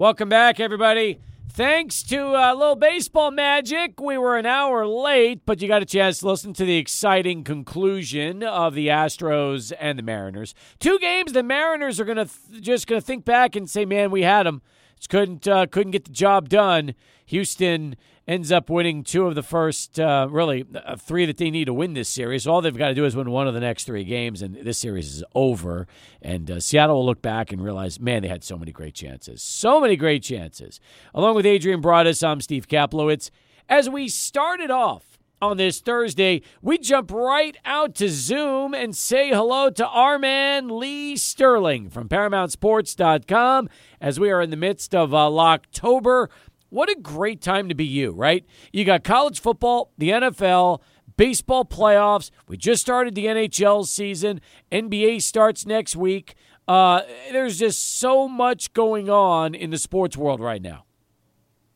Welcome back, everybody. Thanks to a uh, little baseball magic, we were an hour late, but you got a chance to listen to the exciting conclusion of the Astros and the Mariners. Two games, the Mariners are gonna th- just gonna think back and say, "Man, we had them. Just couldn't uh, couldn't get the job done." Houston ends up winning two of the first, uh, really, uh, three that they need to win this series. All they've got to do is win one of the next three games, and this series is over. And uh, Seattle will look back and realize, man, they had so many great chances. So many great chances. Along with Adrian Broadus, I'm Steve Kaplowitz. As we started off on this Thursday, we jump right out to Zoom and say hello to our man, Lee Sterling from ParamountSports.com, as we are in the midst of uh, October. What a great time to be you, right? You got college football, the NFL, baseball playoffs. We just started the NHL season. NBA starts next week. Uh, there's just so much going on in the sports world right now.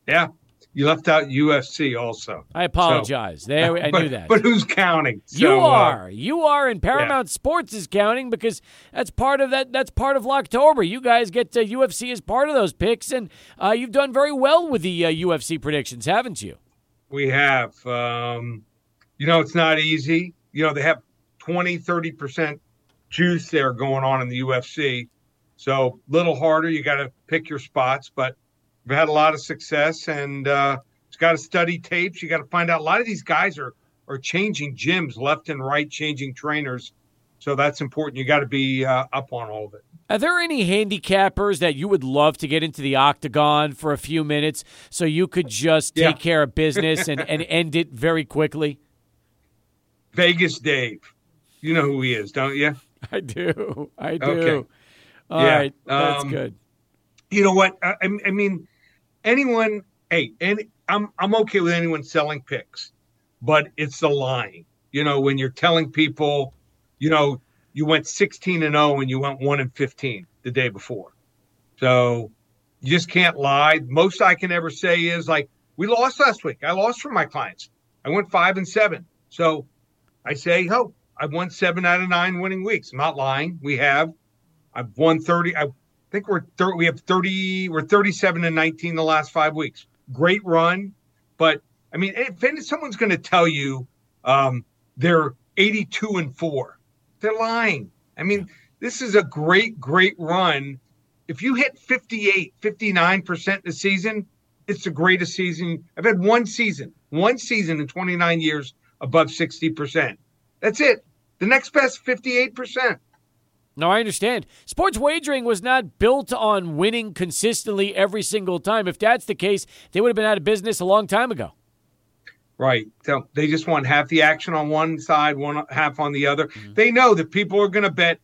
Yeah, you left out UFC also. I apologize. So, there, I but, knew that. But who's counting? So, you uh, are. Uh, you are, and Paramount yeah. Sports is counting because that's part of that. That's part of October. You guys get to UFC as part of those picks, and uh, you've done very well with the uh, UFC predictions, haven't you? We have. Um, you know, it's not easy. You know, they have 20, 30 percent juice there going on in the UFC, so a little harder. You got to pick your spots, but We've had a lot of success, and uh, it's got to study tapes. You got to find out. A lot of these guys are are changing gyms left and right, changing trainers. So that's important. You got to be uh, up on all of it. Are there any handicappers that you would love to get into the octagon for a few minutes so you could just take yeah. care of business and, and end it very quickly? Vegas Dave. You know who he is, don't you? I do. I do. Okay. All yeah. right, That's um, good. You know what? I, I mean, anyone, hey, and I'm I'm okay with anyone selling picks, but it's the lying. You know, when you're telling people, you know, you went 16 and 0 and you went 1 and 15 the day before. So you just can't lie. Most I can ever say is like, we lost last week. I lost for my clients. I went 5 and 7. So I say, oh, I've won 7 out of 9 winning weeks. I'm not lying. We have. I've won 30. I think we're thir- we have 30 we're 37 and 19 the last 5 weeks. Great run, but I mean if someone's going to tell you um, they're 82 and 4, they're lying. I mean, this is a great great run. If you hit 58, 59% the season, it's the greatest season. I've had one season, one season in 29 years above 60%. That's it. The next best 58%. No, I understand. Sports wagering was not built on winning consistently every single time. If that's the case, they would have been out of business a long time ago. Right. So they just want half the action on one side, one half on the other. Mm-hmm. They know that people are going to bet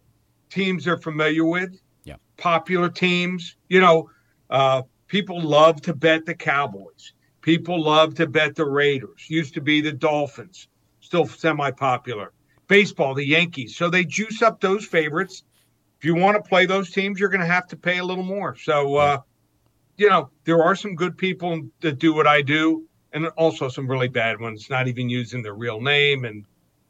teams they're familiar with, yeah. popular teams. You know, uh, people love to bet the Cowboys. People love to bet the Raiders. Used to be the Dolphins, still semi popular baseball, the Yankees. So they juice up those favorites. If you want to play those teams, you're going to have to pay a little more. So, uh, you know, there are some good people that do what I do, and also some really bad ones, not even using their real name. And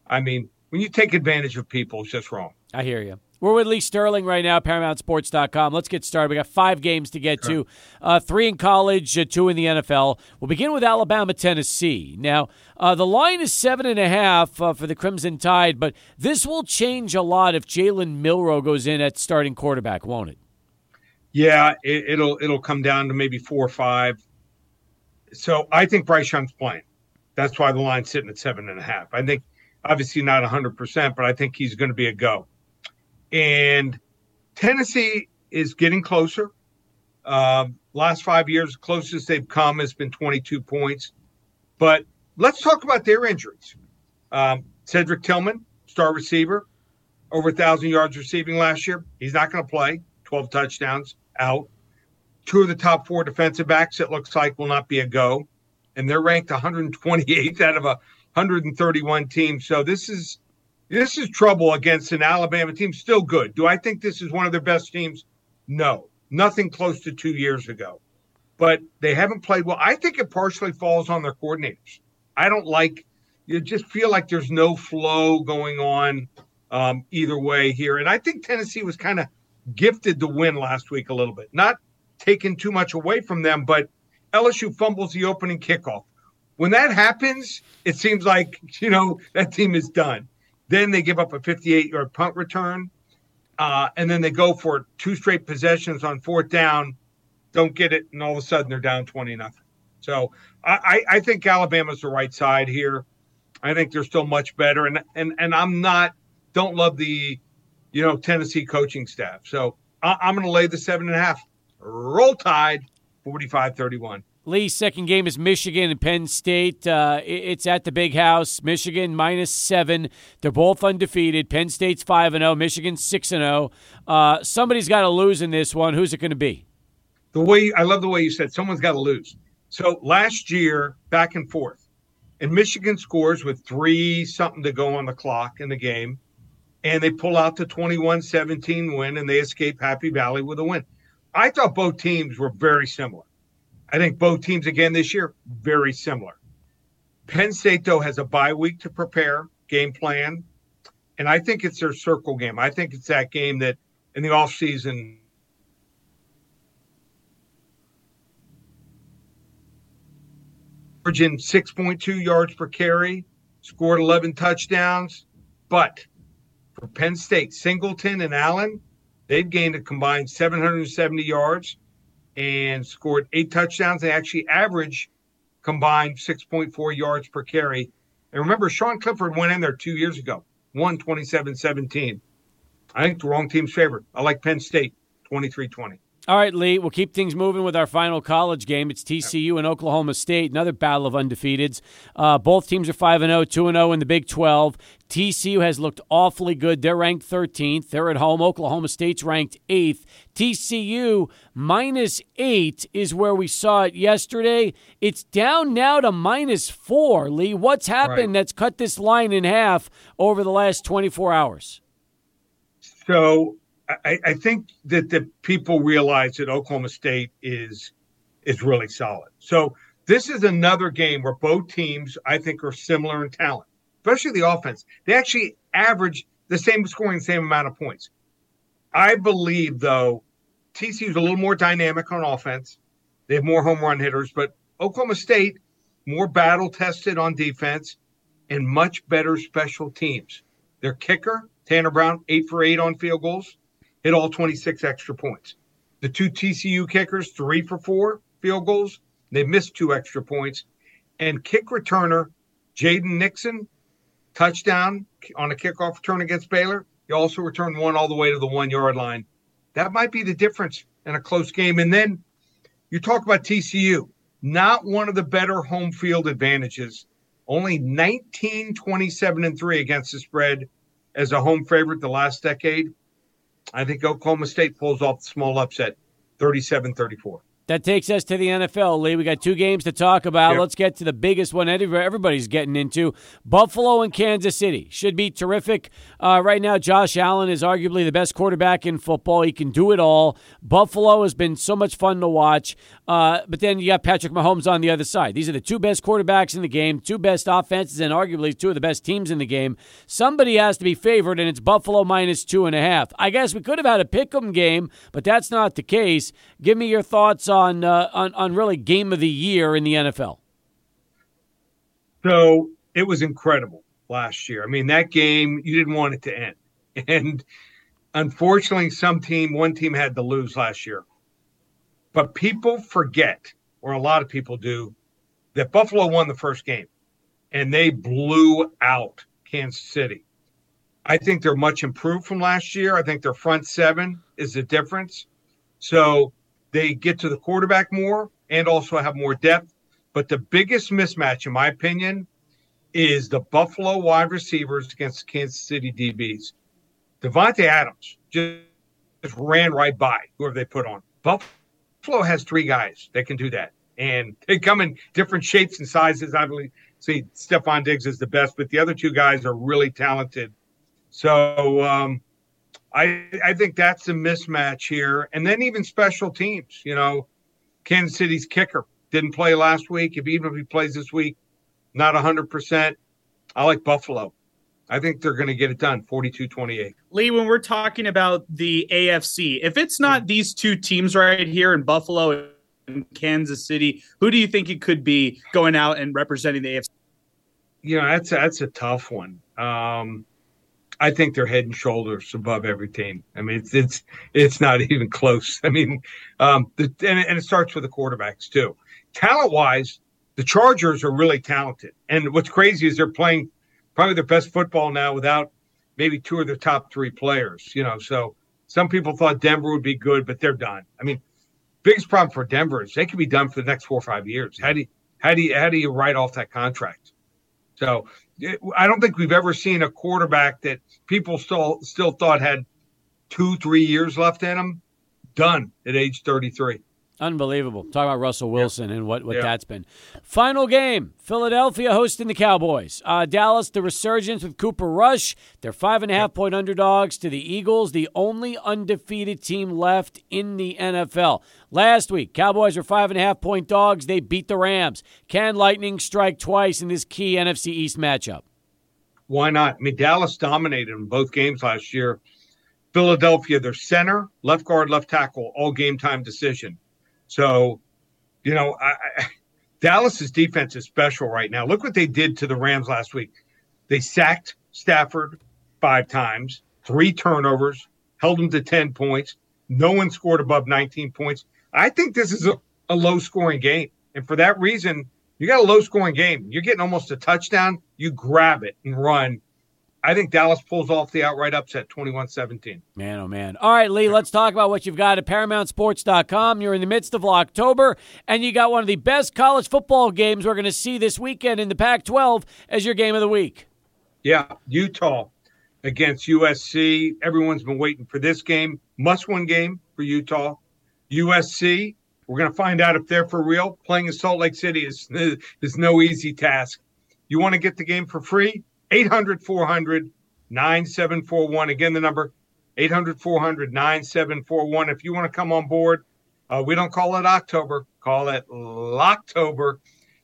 I mean, when you take advantage of people, it's just wrong. I hear you. We're with Lee Sterling right now, ParamountSports.com. Let's get started. We got five games to get sure. to uh, three in college, uh, two in the NFL. We'll begin with Alabama, Tennessee. Now, uh, the line is seven and a half uh, for the Crimson Tide, but this will change a lot if Jalen Milroe goes in at starting quarterback, won't it? Yeah, it, will it'll come down to maybe four or five. So I think Bryce Young's playing. That's why the line's sitting at seven and a half. I think obviously not hundred percent, but I think he's going to be a go. And Tennessee is getting closer. Um, last five years, closest they've come has been 22 points. But let's talk about their injuries. Um, Cedric Tillman, star receiver, over a thousand yards receiving last year. He's not going to play. 12 touchdowns out. Two of the top four defensive backs, it looks like, will not be a go. And they're ranked 128th out of a 131 team. So this is this is trouble against an Alabama team. Still good. Do I think this is one of their best teams? No, nothing close to two years ago. But they haven't played well. I think it partially falls on their coordinators. I don't like. You just feel like there's no flow going on um, either way here. And I think Tennessee was kind of gifted the win last week a little bit. Not taken too much away from them, but LSU fumbles the opening kickoff. When that happens, it seems like, you know, that team is done. Then they give up a 58 yard punt return. Uh, and then they go for two straight possessions on fourth down, don't get it, and all of a sudden they're down 20 nothing. So I, I think Alabama's the right side here. I think they're still much better. And and and I'm not don't love the you know Tennessee coaching staff. So I, am going to lay the seven and a half. Roll Tide, 45-31. Lee, second game is Michigan and Penn State. Uh, it's at the Big House. Michigan minus seven. They're both undefeated. Penn State's five and zero. Michigan six and zero. Uh, somebody's got to lose in this one. Who's it going to be? The way I love the way you said someone's got to lose. So last year, back and forth, and Michigan scores with three something to go on the clock in the game, and they pull out the 21-17 win, and they escape Happy Valley with a win. I thought both teams were very similar. I think both teams again this year very similar. Penn State though has a bye week to prepare, game plan, and I think it's their circle game. I think it's that game that in the offseason averaging 6.2 yards per carry, scored 11 touchdowns, but for Penn State, Singleton and Allen, they've gained a combined 770 yards and scored eight touchdowns. They actually average combined 6.4 yards per carry. And remember, Sean Clifford went in there two years ago, won 27 17. I think the wrong team's favorite. I like Penn State 23 20. All right, Lee, we'll keep things moving with our final college game. It's TCU and Oklahoma State, another battle of undefeateds. Uh, both teams are 5 0, 2 0 in the Big 12. TCU has looked awfully good. They're ranked 13th. They're at home. Oklahoma State's ranked 8th. TCU minus 8 is where we saw it yesterday. It's down now to minus 4. Lee, what's happened right. that's cut this line in half over the last 24 hours? So I, I think that the people realize that Oklahoma State is is really solid. So this is another game where both teams I think are similar in talent, especially the offense. They actually average the same scoring, same amount of points. I believe though TCU is a little more dynamic on offense. They have more home run hitters, but Oklahoma State more battle tested on defense and much better special teams. Their kicker, Tanner Brown, eight for eight on field goals hit all 26 extra points. The two TCU kickers, three for four field goals. They missed two extra points. And kick returner, Jaden Nixon, touchdown on a kickoff return against Baylor. He also returned one all the way to the one yard line. That might be the difference in a close game. And then you talk about TCU, not one of the better home field advantages. Only 19, 27, and 3 against the spread as a home favorite the last decade. I think Oklahoma State pulls off the small upset 37 34. That takes us to the NFL, Lee. We got two games to talk about. Yep. Let's get to the biggest one everybody's getting into Buffalo and Kansas City. Should be terrific. Uh, right now, Josh Allen is arguably the best quarterback in football. He can do it all. Buffalo has been so much fun to watch. Uh, but then you got Patrick Mahomes on the other side. These are the two best quarterbacks in the game, two best offenses, and arguably two of the best teams in the game. Somebody has to be favored, and it's Buffalo minus two and a half. I guess we could have had a pick 'em game, but that's not the case. Give me your thoughts on on, uh, on on really game of the year in the NFL? So it was incredible last year. I mean, that game you didn't want it to end, and unfortunately, some team, one team had to lose last year. But people forget, or a lot of people do, that Buffalo won the first game, and they blew out Kansas City. I think they're much improved from last year. I think their front seven is the difference. So they get to the quarterback more and also have more depth. But the biggest mismatch, in my opinion, is the Buffalo wide receivers against Kansas City DBs. Davante Adams just, ran right by whoever they put on. Buffalo has three guys that can do that. And they come in different shapes and sizes. I believe see Stefon Diggs is the best, but the other two guys are really talented. So um, I I think that's a mismatch here. And then even special teams, you know, Kansas City's kicker didn't play last week. If even if he plays this week, not hundred percent. I like Buffalo. I think they're going to get it done 42 28. Lee, when we're talking about the AFC, if it's not these two teams right here in Buffalo and Kansas City, who do you think it could be going out and representing the AFC? You know, that's that's a tough one. Um, I think they're head and shoulders above every team. I mean, it's it's it's not even close. I mean, um, the, and, and it starts with the quarterbacks too. Talent wise, the Chargers are really talented, and what's crazy is they're playing probably their best football now without maybe two of their top three players. You know, so some people thought Denver would be good, but they're done. I mean, biggest problem for Denver is they could be done for the next four or five years. How do you, how do you how do you write off that contract? So I don't think we've ever seen a quarterback that people still still thought had two, three years left in him, done at age 33. Unbelievable. Talk about Russell Wilson yeah. and what, what yeah. that's been. Final game Philadelphia hosting the Cowboys. Uh, Dallas, the resurgence with Cooper Rush. They're five and a half point underdogs to the Eagles, the only undefeated team left in the NFL. Last week, Cowboys were five and a half point dogs. They beat the Rams. Can Lightning strike twice in this key NFC East matchup? Why not? I mean, Dallas dominated in both games last year. Philadelphia, their center, left guard, left tackle, all game time decision. So, you know, I, I, Dallas's defense is special right now. Look what they did to the Rams last week. They sacked Stafford five times, three turnovers, held them to 10 points. No one scored above 19 points. I think this is a, a low scoring game. And for that reason, you got a low scoring game. You're getting almost a touchdown. You grab it and run I think Dallas pulls off the outright upset 21 17. Man, oh, man. All right, Lee, let's talk about what you've got at ParamountSports.com. You're in the midst of October, and you got one of the best college football games we're going to see this weekend in the Pac 12 as your game of the week. Yeah, Utah against USC. Everyone's been waiting for this game. Must win game for Utah. USC, we're going to find out if they're for real. Playing in Salt Lake City is, is no easy task. You want to get the game for free? 800 400 9741. Again, the number 800 400 9741. If you want to come on board, uh, we don't call it October, call it Locktober.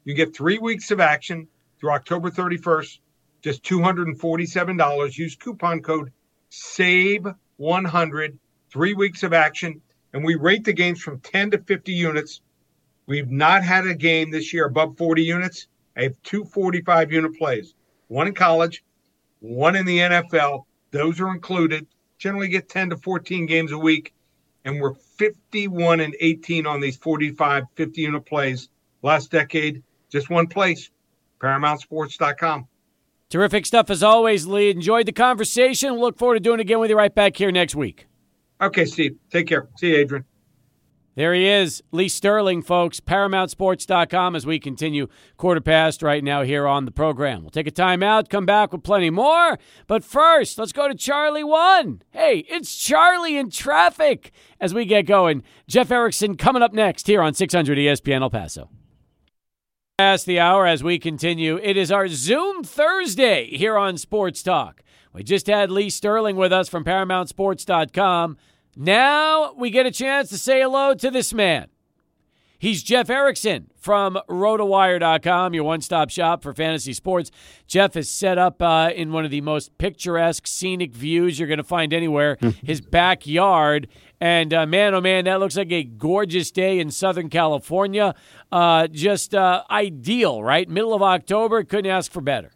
You get three weeks of action through October 31st, just $247. Use coupon code SAVE100, three weeks of action. And we rate the games from 10 to 50 units. We've not had a game this year above 40 units. I have two 45 unit plays one in college, one in the NFL. Those are included. Generally get 10 to 14 games a week. And we're 51 and 18 on these 45, 50 unit plays. Last decade, just one place, ParamountSports.com. Terrific stuff as always, Lee. Enjoyed the conversation. Look forward to doing it again with you right back here next week. Okay, Steve. Take care. See you, Adrian. There he is, Lee Sterling, folks. ParamountSports.com as we continue quarter past right now here on the program. We'll take a time out, come back with plenty more. But first, let's go to Charlie One. Hey, it's Charlie in traffic as we get going. Jeff Erickson coming up next here on 600 ESPN El Paso. Past the hour as we continue. It is our Zoom Thursday here on Sports Talk. We just had Lee Sterling with us from ParamountSports.com. Now we get a chance to say hello to this man. He's Jeff Erickson from RotoWire.com, your one stop shop for fantasy sports. Jeff is set up uh, in one of the most picturesque, scenic views you're going to find anywhere his backyard. And uh, man, oh man, that looks like a gorgeous day in Southern California. Uh, just uh, ideal, right? Middle of October, couldn't ask for better.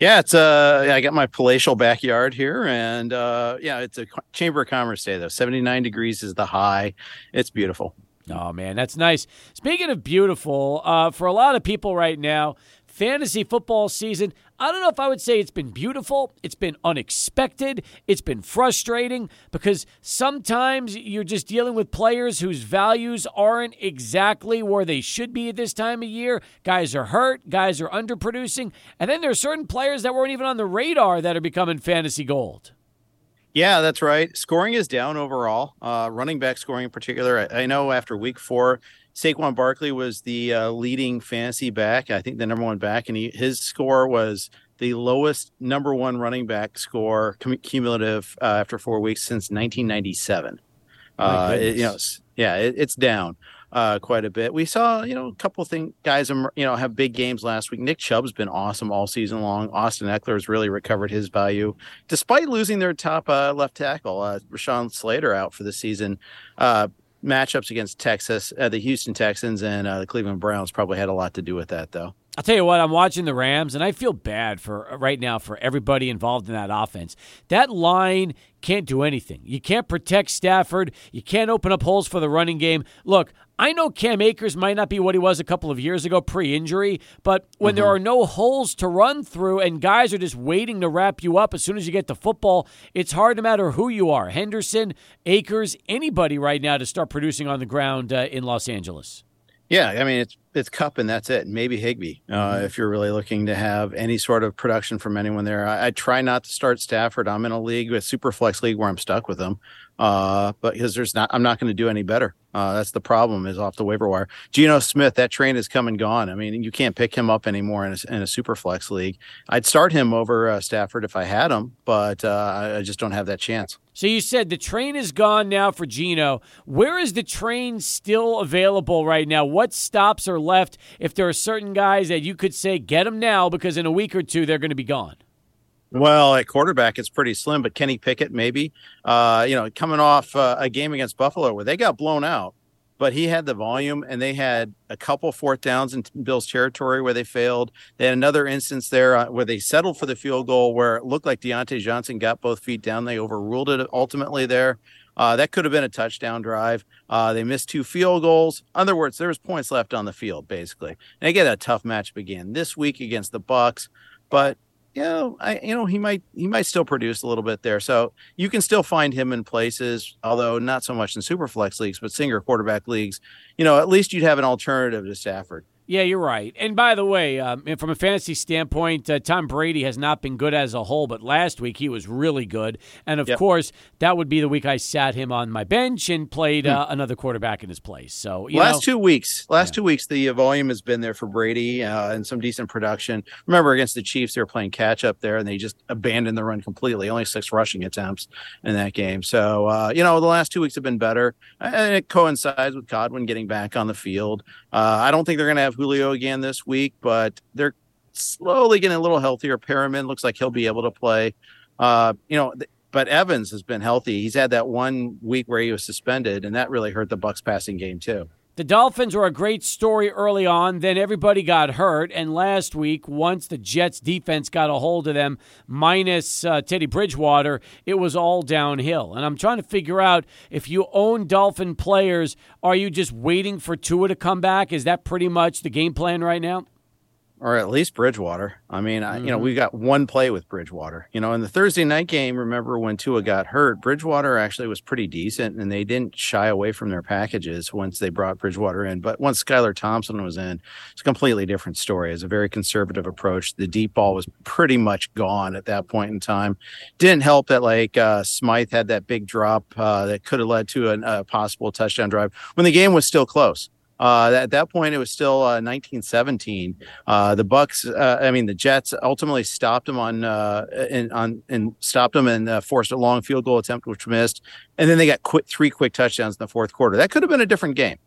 Yeah, it's uh I got my palatial backyard here and uh yeah, it's a chamber of commerce day though. 79 degrees is the high. It's beautiful. Oh man, that's nice. Speaking of beautiful, uh for a lot of people right now, fantasy football season, I don't know if I would say it's been beautiful. It's been unexpected. It's been frustrating because sometimes you're just dealing with players whose values aren't exactly where they should be at this time of year. Guys are hurt, guys are underproducing. And then there are certain players that weren't even on the radar that are becoming fantasy gold. Yeah, that's right. Scoring is down overall. Uh, running back scoring in particular. I, I know after week four, Saquon Barkley was the uh, leading fantasy back, I think the number one back, and he, his score was the lowest number one running back score cum- cumulative uh, after four weeks since 1997. Uh, it, you know, yeah, it, it's down. uh, quite a bit. We saw, you know, a couple thing guys, you know, have big games last week. Nick Chubb's been awesome all season long. Austin Ekeler has really recovered his value, despite losing their top uh, left tackle, uh, Rashawn Slater, out for the season. Matchups against Texas, uh, the Houston Texans, and uh, the Cleveland Browns probably had a lot to do with that, though. I'll tell you what, I'm watching the Rams, and I feel bad for uh, right now for everybody involved in that offense. That line can't do anything. You can't protect Stafford. You can't open up holes for the running game. Look, I know Cam Akers might not be what he was a couple of years ago pre injury, but when mm-hmm. there are no holes to run through and guys are just waiting to wrap you up as soon as you get the football, it's hard no matter who you are Henderson, Akers, anybody right now to start producing on the ground uh, in Los Angeles. Yeah, I mean it's it's Kupp and that's it. Maybe Higbee, uh, mm-hmm. if you're really looking to have any sort of production from anyone there. I, I, try not to start Stafford. I'm in a league with super flex league where I'm stuck with them, uh, but because there's not, I'm not going to do any better. Uh, that's the problem is off the waiver wire. Geno Smith, that train is come and gone. I mean, you can't pick him up anymore in a, in a super flex league. I'd start him over uh, Stafford if I had him, but uh, I just don't have that chance. So you said the train is gone now for Geno. Where is the train still available right now? What stops are left if there are certain guys that you could say get them now because in a week or two they're going to be gone? Well, at quarterback, it's pretty slim, but Kenny Pickett, maybe. Uh, you know, coming off uh, a game against Buffalo where they got blown out, but he had the volume and they had a couple fourth downs in Bill's territory where they failed. They had another instance there uh, where they settled for the field goal where it looked like Diontae Johnson got both feet down. They overruled it ultimately there. Uh, that could have been a touchdown drive. Uh, they missed two field goals. In other words, there was points left on the field, basically. And again, a tough match began this week against the Bucks, but you know, I you know he might he might still produce a little bit there. So you can still find him in places, although not so much in super flex leagues, but single quarterback leagues. You know, at least you'd have an alternative to Stafford. Yeah, you're right. And by the way, um, from a fantasy standpoint, uh, Tom Brady has not been good as a whole, but last week he was really good. And of yep. course, that would be the week I sat him on my bench and played hmm. uh, another quarterback in his place. So last know, two weeks, last yeah. two weeks, the volume has been there for Brady uh, and some decent production. Remember against the Chiefs, they were playing catch up there, and they just abandoned the run completely. Only six rushing attempts in that game. So uh, you know, the last two weeks have been better, and it coincides with Godwin getting back on the field. Uh, I don't think they're going to have Julio again this week, but they're slowly getting a little healthier. Perriman looks like he'll be able to play. Uh, you know, but Evans has been healthy. He's had that one week where he was suspended, and that really hurt the Bucks passing game too. The Dolphins were a great story early on, then everybody got hurt. And last week, once the Jets defense got a hold of them, minus uh, Teddy Bridgewater, it was all downhill. And I'm trying to figure out if you own Dolphin players, are you just waiting for Tua to come back? Is that pretty much the game plan right now? Or at least Bridgewater. I mean, mm-hmm. I, you know, mm-hmm. we got one play with Bridgewater. You know, in the Thursday night game, remember when Tua got hurt? Bridgewater actually was pretty decent, and they didn't shy away from their packages once they brought Bridgewater in. But once Skylar Thompson was in, it's a completely different story. It's a very conservative approach. The deep ball was pretty much gone at that point in time. Didn't help that like uh, Smythe had that big drop uh, that could have led to a, a possible touchdown drive when the game was still close. Uh, at that point, it was still uh, 1917. Uh, the Bucks, uh, I mean, the Jets ultimately stopped them on uh, and on and stopped them and forced a long field goal attempt, which missed. And then they got quick, three quick touchdowns in the fourth quarter. That could have been a different game.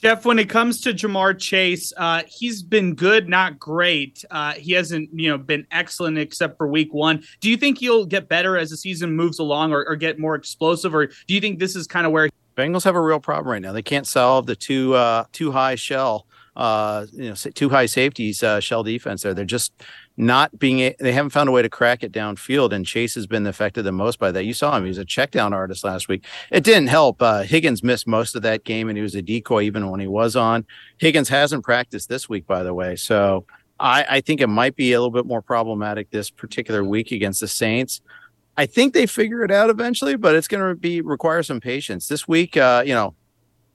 Jeff, when it comes to Ja'Marr Chase, uh, he's been good, not great. Uh, he hasn't, you know, been excellent except for Week One. Do you think he'll get better as the season moves along, or, or get more explosive, or do you think this is kind of where Bengals have a real problem right now? They can't solve the too uh, two high shell, uh, you know, two high safeties uh, shell defense. There, they're just not being a, they haven't found a way to crack it downfield and chase has been affected the most by that. You saw him he was a check down artist last week. It didn't help uh, higgins missed most of that game and he was a decoy even when he was on. Higgins hasn't practiced this week by the way so I, I think it might be a little bit more problematic this particular week against the saints. I think they figure it out eventually but it's going to be require some patience. This week uh, you know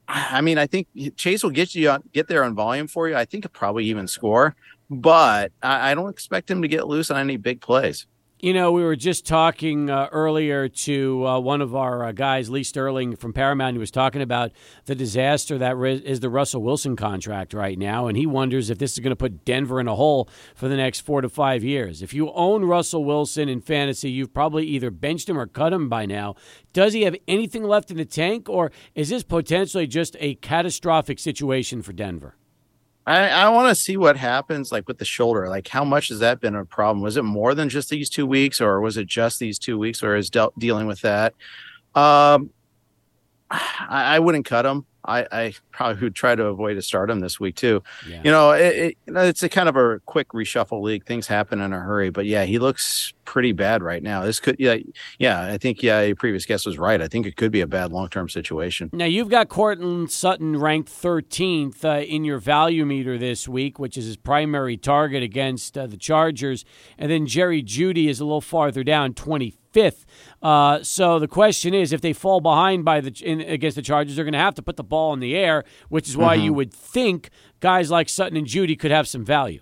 I mean, I think Chase will get you on, get there on volume for you. I think he'll probably even score but I, I don't expect him to get loose on any big plays. You know, we were just talking uh, earlier to uh, one of our uh, guys, Lee Sterling from Paramount, who was talking about the disaster that is the Russell Wilson contract right now. And he wonders if this is going to put Denver in a hole for the next four to five years. If you own Russell Wilson in fantasy, you've probably either benched him or cut him by now. Does he have anything left in the tank, or is this potentially just a catastrophic situation for Denver? I, I want to see what happens like with the shoulder. Like, how much has that been a problem? Was it more than just these two weeks, or was it just these two weeks where is de- dealing with that? Um, I, I wouldn't cut him. I, I probably would try to avoid to start him this week too. Yeah. You know, it, it, it's a kind of a quick reshuffle league. Things happen in a hurry, but yeah, he looks pretty bad right now. This could, yeah, yeah. I think yeah, your previous guest was right. I think it could be a bad long term situation. Now you've got Courtland Sutton ranked 13th uh, in your value meter this week, which is his primary target against uh, the Chargers, and then Jerry Jeudy is a little farther down, 25th fifth. Uh, so the question is, if they fall behind by the in, against the Chargers, they're going to have to put the ball in the air, which is why mm-hmm. you would think guys like Sutton and Jeudy could have some value.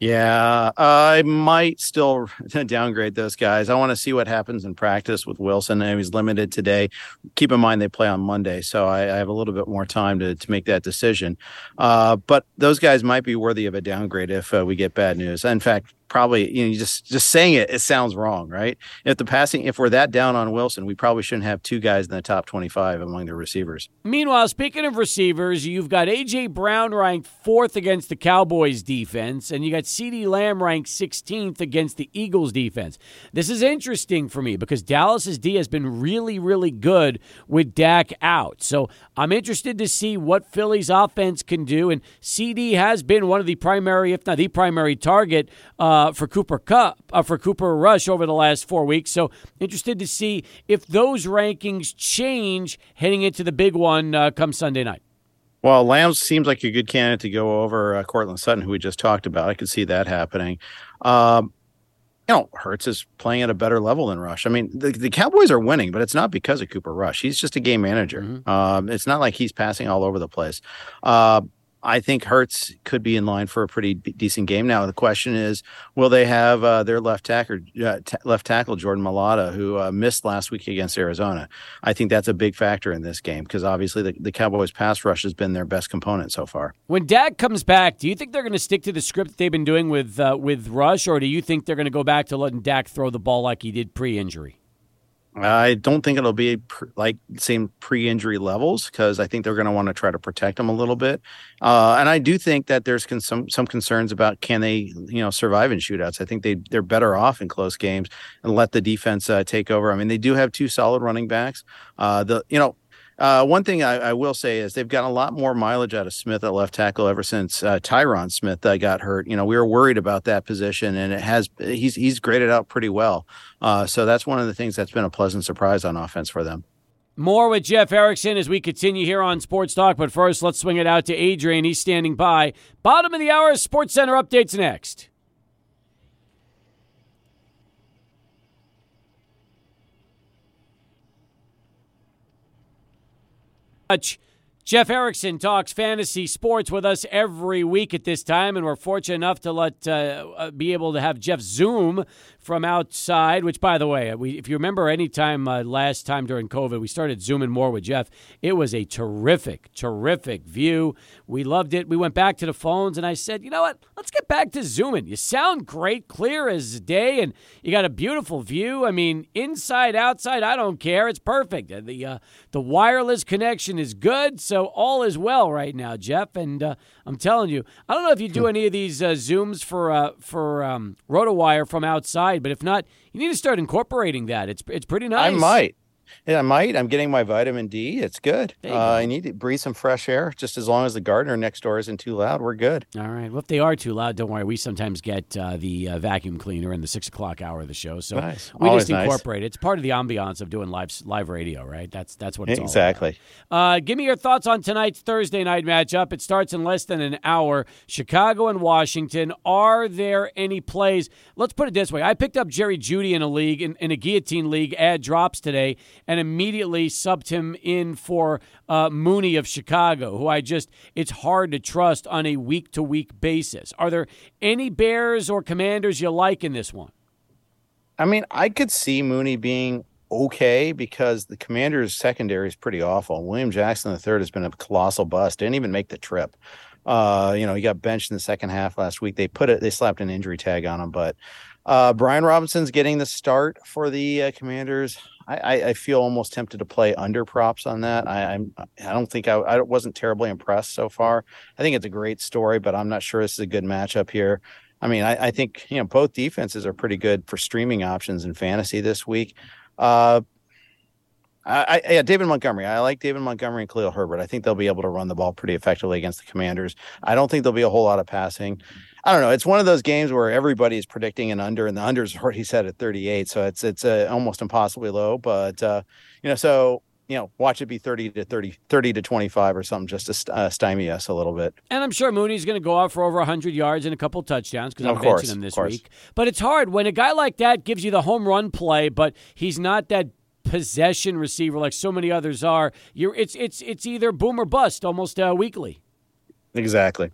Yeah, I might still downgrade those guys. I want to see what happens in practice with Wilson. And he's limited today. Keep in mind they play on Monday, so I, I have a little bit more time to, to make that decision. Uh, but those guys might be worthy of a downgrade if uh, we get bad news. In fact, probably you know just just saying it it sounds wrong right? If the passing if we're that down on wilson we probably shouldn't have two guys in the top 25 among the receivers. Meanwhile speaking of receivers you've got aj brown ranked fourth against the cowboys defense and you got CeeDee Lamb ranked 16th against the eagles defense. This is interesting for me because dallas's d has been really really good with dak out. So i'm interested to see what philly's offense can do and CeeDee has been one of the primary if not the primary target uh, uh, for Cooper Kupp uh, for Cooper Rush over the last four weeks. So interested to see if those rankings change heading into the big one uh, come Sunday night. Well, Lambs seems like a good candidate to go over uh, Courtland Sutton, who we just talked about. I could see that happening. Um, you know, Hurts is playing at a better level than Rush. I mean, the, the Cowboys are winning, but it's not because of Cooper Rush. He's just a game manager. Mm-hmm. Um, it's not like he's passing all over the place. Uh, I think Hurts could be in line for a pretty decent game. Now the question is, will they have uh, their left tackle, uh, t- left tackle Jordan Mailata, who uh, missed last week against Arizona? I think that's a big factor in this game because obviously the, the, Cowboys' pass rush has been their best component so far. When Dak comes back, do you think they're going to stick to the script they've been doing with uh, with Rush, or do you think they're going to go back to letting Dak throw the ball like he did pre-injury? I don't think it'll be like same pre-injury levels because I think they're going to want to try to protect them a little bit. Uh, and I do think that there's con- some some concerns about can they you know survive in shootouts. I think they they're better off in close games and let the defense uh, take over. I mean, they do have two solid running backs. Uh, the you know uh, one thing I, I, will say is they've got a lot more mileage out of Smith at left tackle ever since uh, Tyron Smith uh, got hurt. You know, we were worried about that position, and it has he's he's graded out pretty well. Uh, so that's one of the things that's been a pleasant surprise on offense for them. More with Jeff Erickson as we continue here on Sports Talk. But first, let's swing it out to Adrian. He's standing by. Bottom of the hour, Sports Center updates next. Jeff Erickson talks fantasy sports with us every week at this time, and we're fortunate enough to let uh, uh be able to have Jeff Zoom from outside. Which, by the way, we, if you remember, any time uh, last time during COVID, we started zooming more with Jeff. It was a terrific, terrific view. We loved it. We went back to the phones, and I said, you know what? Let's get back to zooming. You sound great, clear as day, and you got a beautiful view. I mean, inside, outside, I don't care. It's perfect. The uh, the wireless connection is good, so all is well right now, Jeff. And uh, I'm telling you, I don't know if you do any of these uh, zooms for uh, for um, RotoWire from outside, but if not, you need to start incorporating that. It's it's pretty nice. I might. Yeah, I might. I'm getting my vitamin D. It's good. Uh, I need to breathe some fresh air. Just as long as the gardener next door isn't too loud, we're good. All right. Well, if they are too loud, don't worry. We sometimes get uh, the uh, vacuum cleaner in the six o'clock hour of the show, so nice. we Always just incorporate nice. it. It's part of the ambiance of doing live live radio, right? That's that's what it's exactly. uh, give me your thoughts on tonight's Thursday night matchup. It starts in less than an hour. Chicago and Washington. Are there any plays? Let's put it this way. I picked up Jerry Jeudy in a league in, in a guillotine league. Ad drops today, and immediately subbed him in for uh, Mooney of Chicago, who I just, it's hard to trust on a week to week basis. Are there any Bears or Commanders you like in this one? I mean, I could see Mooney being okay because the Commanders' secondary is pretty awful. William Jackson III has been a colossal bust. Didn't even make the trip. Uh, you know, he got benched in the second half last week. They put it, they slapped an injury tag on him, but uh, Brian Robinson's getting the start for the uh, Commanders. I, I, feel almost tempted to play under props on that. I, I'm I don't think I, I wasn't terribly impressed so far. I think it's a great story, but I'm not sure this is a good matchup here. I mean, I, I think you know both defenses are pretty good for streaming options in fantasy this week. Uh, I, I, yeah, David Montgomery. I like David Montgomery and Khalil Herbert. I think they'll be able to run the ball pretty effectively against the Commanders. I don't think there'll be a whole lot of passing. I don't know. It's one of those games where everybody is predicting an under, and the under under's already set at 38, so it's it's uh, almost impossibly low. But uh, you know, so you know, watch it be 30 to 30, 30 to 25 or something just to uh, stymie us a little bit. And I'm sure Mooney's going to go off for over 100 yards and a couple touchdowns because I'm course, benching him this week. But it's hard when a guy like that gives you the home run play, but he's not that possession receiver like so many others are. You're it's it's it's either boom or bust almost uh, weekly. Exactly.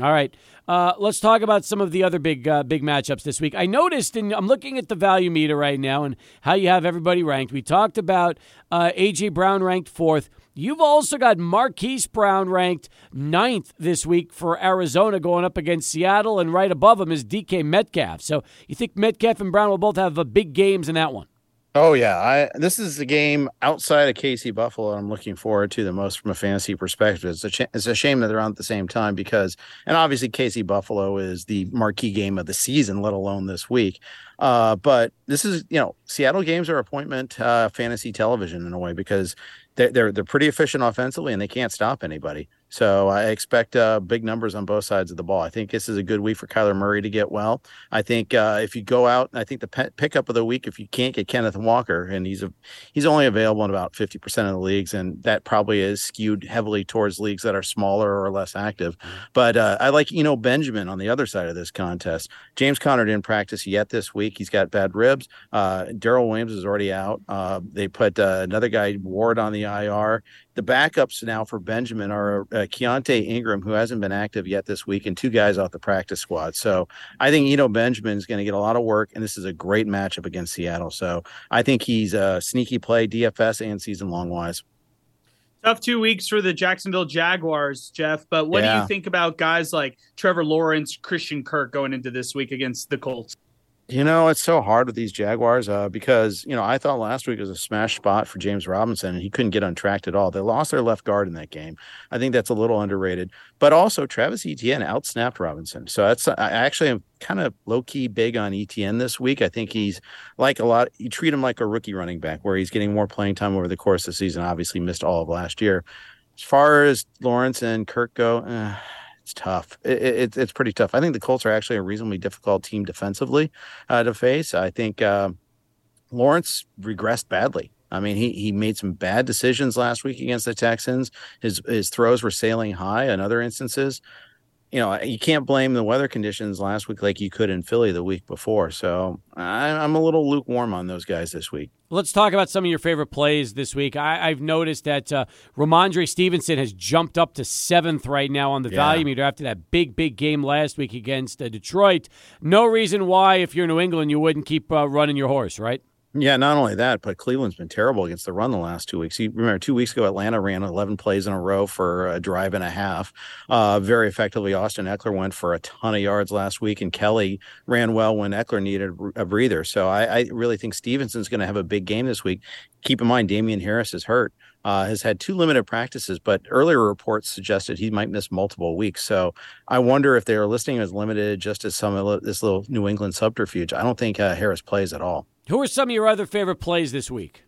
All right. Uh, let's talk about some of the other big uh, big matchups this week. I noticed, and I'm looking at the value meter right now, and how you have everybody ranked. We talked about uh, AJ Brown ranked fourth. You've also got Marquise Brown ranked ninth this week for Arizona, going up against Seattle, and right above him is DK Metcalf. So you think Metcalf and Brown will both have uh, big games in that one? Oh yeah, I this is the game outside of KC Buffalo I'm looking forward to the most from a fantasy perspective. It's a it's a shame that they're on at the same time because and obviously KC Buffalo is the marquee game of the season, let alone this week. Uh, but this is you know Seattle games are appointment uh, fantasy television in a way because they're, they're they're pretty efficient offensively and they can't stop anybody. So I expect uh, big numbers on both sides of the ball. I think this is a good week for Kyler Murray to get well. I think uh, if you go out, I think the pe- pickup of the week, if you can't get Kenneth Walker, and he's a, he's only available in about fifty percent of the leagues, and that probably is skewed heavily towards leagues that are smaller or less active. Mm-hmm. But uh, I like you know Benjamin on the other side of this contest. James Conner didn't practice yet this week. He's got bad ribs. Uh, Darrel Williams is already out. Uh, they put uh, another guy Ward on the IR the backups now for Benjamin are uh, Keaontay Ingram, who hasn't been active yet this week, and two guys off the practice squad. So I think Eno Benjamin is going to get a lot of work, and this is a great matchup against Seattle. So I think he's a sneaky play, DFS and season long wise. Tough two weeks for the Jacksonville Jaguars, Jeff. But what yeah. do you think about guys like Trevor Lawrence, Christian Kirk going into this week against the Colts? You know, it's so hard with these Jaguars uh, because, you know, I thought last week was a smash spot for James Robinson and he couldn't get untracked at all. They lost their left guard in that game. I think that's a little underrated. But also, Travis Etienne outsnapped Robinson. So that's, I actually am kind of low key big on Etienne this week. I think he's like a lot, you treat him like a rookie running back where he's getting more playing time over the course of the season. Obviously, missed all of last year. As far as Lawrence and Kirk go, eh, it's tough. It, it, it's pretty tough. I think the Colts are actually a reasonably difficult team defensively uh, to face. I think uh, Lawrence regressed badly. I mean, he he made some bad decisions last week against the Texans. His his throws were sailing high in other instances you know, you can't blame the weather conditions last week like you could in Philly the week before. So I, am a little lukewarm on those guys this week. Let's talk about some of your favorite plays this week. I, have noticed that uh, Rhamondre Stevenson has jumped up to seventh right now on the yeah. value meter after that big, big game last week against uh, Detroit. No reason why, if you're New England, you wouldn't keep uh, running your horse, right? Yeah, not only that, but Cleveland's been terrible against the run the last two weeks. You remember two weeks ago, Atlanta ran 11 plays in a row for a drive and a half, uh, very effectively. Austin Ekeler went for a ton of yards last week, and Kelley ran well when Ekeler needed a breather. So I, I really think Stevenson's going to have a big game this week. Keep in mind, Damien Harris is hurt. Uh, has had two limited practices, but earlier reports suggested he might miss multiple weeks. So I wonder if they are listing him as limited just as some of this little New England subterfuge. I don't think uh, Harris plays at all. Who are some of your other favorite plays this week?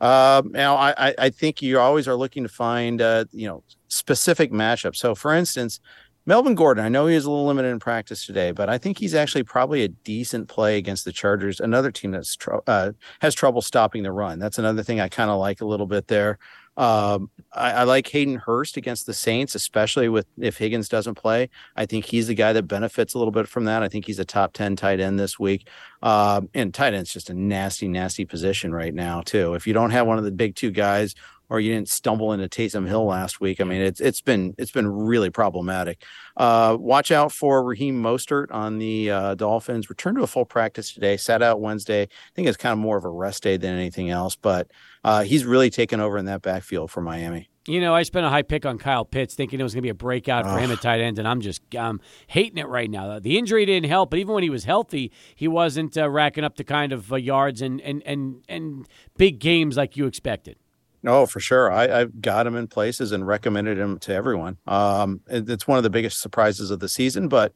Uh, now, I, I think you always are looking to find, uh, you know, specific matchups. So, for instance, Melvin Gordon, I know he is a little limited in practice today, but I think he's actually probably a decent play against the Chargers, another team that's tr- uh, has trouble stopping the run. That's another thing I kind of like a little bit there. Um, I, I, like Hayden Hurst against the Saints, especially with if Higgins doesn't play. I think he's the guy that benefits a little bit from that. I think he's a top 10 tight end this week. Uh, and tight end's just a nasty, nasty position right now too. If you don't have one of the big two guys, or you didn't stumble into Taysom Hill last week, I mean it's it's been it's been really problematic. Uh, watch out for Raheem Mostert on the uh, Dolphins. Returned to a full practice today. Sat out Wednesday. I think it's kind of more of a rest day than anything else, but uh, he's really taken over in that backfield for Miami. You know, I spent a high pick on Kyle Pitts, thinking it was going to be a breakout for him at tight end, and I'm just um, hating it right now. The injury didn't help, but even when he was healthy, he wasn't uh, racking up the kind of uh, yards and, and and and big games like you expected. No, for sure. I, have got him in places and recommended him to everyone. Um, it's one of the biggest surprises of the season, but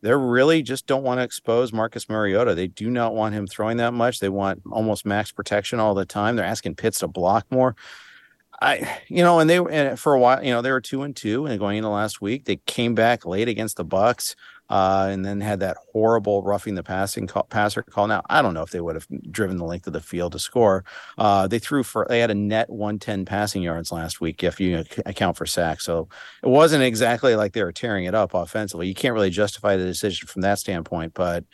they really just don't want to expose Marcus Mariota. They do not want him throwing that much. They want almost max protection all the time. They're asking Pitts to block more. I, you know, and they and for a while, you know, they were two and two, and going into last week, they came back late against the Bucks, uh, and then had that horrible roughing the passing call, passer call. Now, I don't know if they would have driven the length of the field to score. Uh, they threw for they had a net 110 passing yards last week if you account for sacks. So it wasn't exactly like they were tearing it up offensively. You can't really justify the decision from that standpoint, but.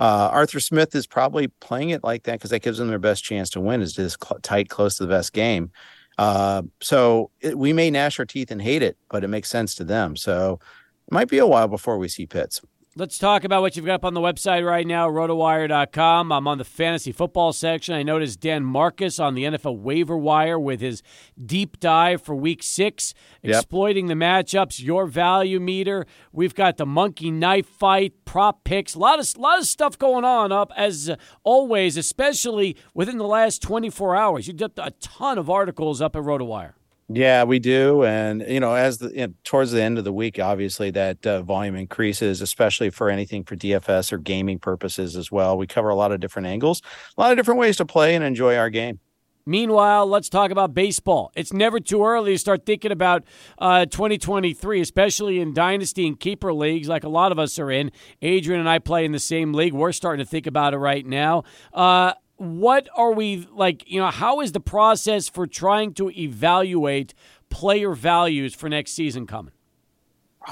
Uh, Arthur Smith is probably playing it like that because that gives them their best chance to win. Is this cl- tight, close to the best game. Uh, so it, we may gnash our teeth and hate it, but it makes sense to them. So it might be a while before we see Pitts. Let's talk about what you've got up on the website right now, rotowire.com. I'm on the fantasy football section. I noticed Dan Marcus on the NFL waiver wire with his deep dive for week six, yep. exploiting the matchups, your value meter. We've got the monkey knife fight, prop picks, a lot of, lot of stuff going on up as always, especially within the last 24 hours. You've got a ton of articles up at RotoWire. Yeah, we do, and you know, as the you know, towards the end of the week, obviously that uh, volume increases, especially for anything for DFS or gaming purposes as well. We cover a lot of different angles, a lot of different ways to play and enjoy our game. Meanwhile, let's talk about baseball. It's never too early to start thinking about uh, 2023, especially in dynasty and keeper leagues, like a lot of us are in. Adrian and I play in the same league. We're starting to think about it right now. Uh, what are we like you know how is the process for trying to evaluate player values for next season coming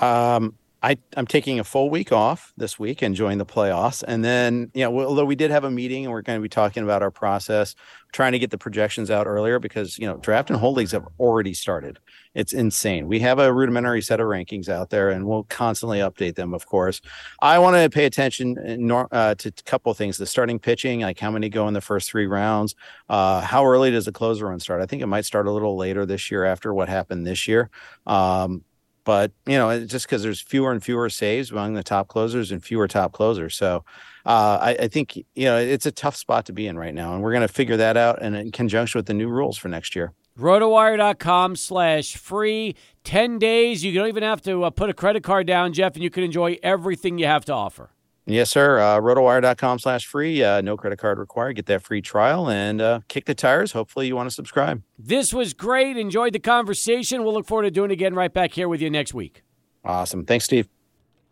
um I, I'm taking a full week off this week, enjoying the playoffs. And then, you know, although we did have a meeting and we're going to be talking about our process, trying to get the projections out earlier because, you know, draft and hold leagues have already started. It's insane. We have a rudimentary set of rankings out there and we'll constantly update them, of course. I want to pay attention uh, to a couple things the starting pitching, like how many go in the first three rounds, uh, how early does the closer run start? I think it might start a little later this year after what happened this year. Um, but you know, just because there's fewer and fewer saves among the top closers and fewer top closers, so uh, I, I, think you know it's a tough spot to be in right now, and we're going to figure that out and in conjunction with the new rules for next year. Rotowire.com slash free. 10 days. You don't even have to uh, put a credit card down, Jeff, and you can enjoy everything you have to offer. Yes, sir. Uh, rotowire.com slash free. Uh, no credit card required. Get that free trial and uh, kick the tires. Hopefully, you want to subscribe. This was great. Enjoyed the conversation. We'll look forward to doing it again right back here with you next week. Awesome. Thanks, Steve.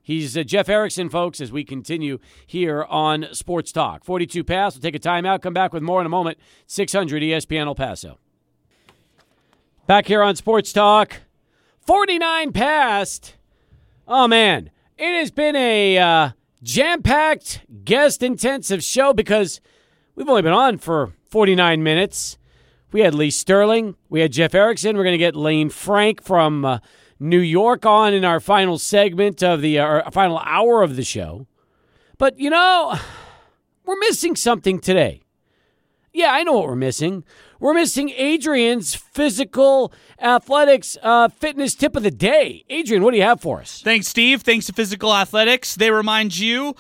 He's uh, Jeff Erickson, folks, as we continue here on Sports Talk. 42 pass. We'll take a timeout. Come back with more in a moment. 600 ESPN El Paso. Back here on Sports Talk. 49 past. Oh, man. It has been a. Uh, jam packed, guest intensive show because we've only been on for 49 minutes. We had Lee Sterling, we had Jeff Erickson. We're going to get Lane Frank from uh, New York on in our final segment of the uh, final hour of the show. But you know, we're missing something today. Yeah, I know what we're missing. We're missing Adrian's physical athletics uh, fitness tip of the day. Adrian, what do you have for us? Thanks, Steve. Thanks to Physical Athletics. They remind you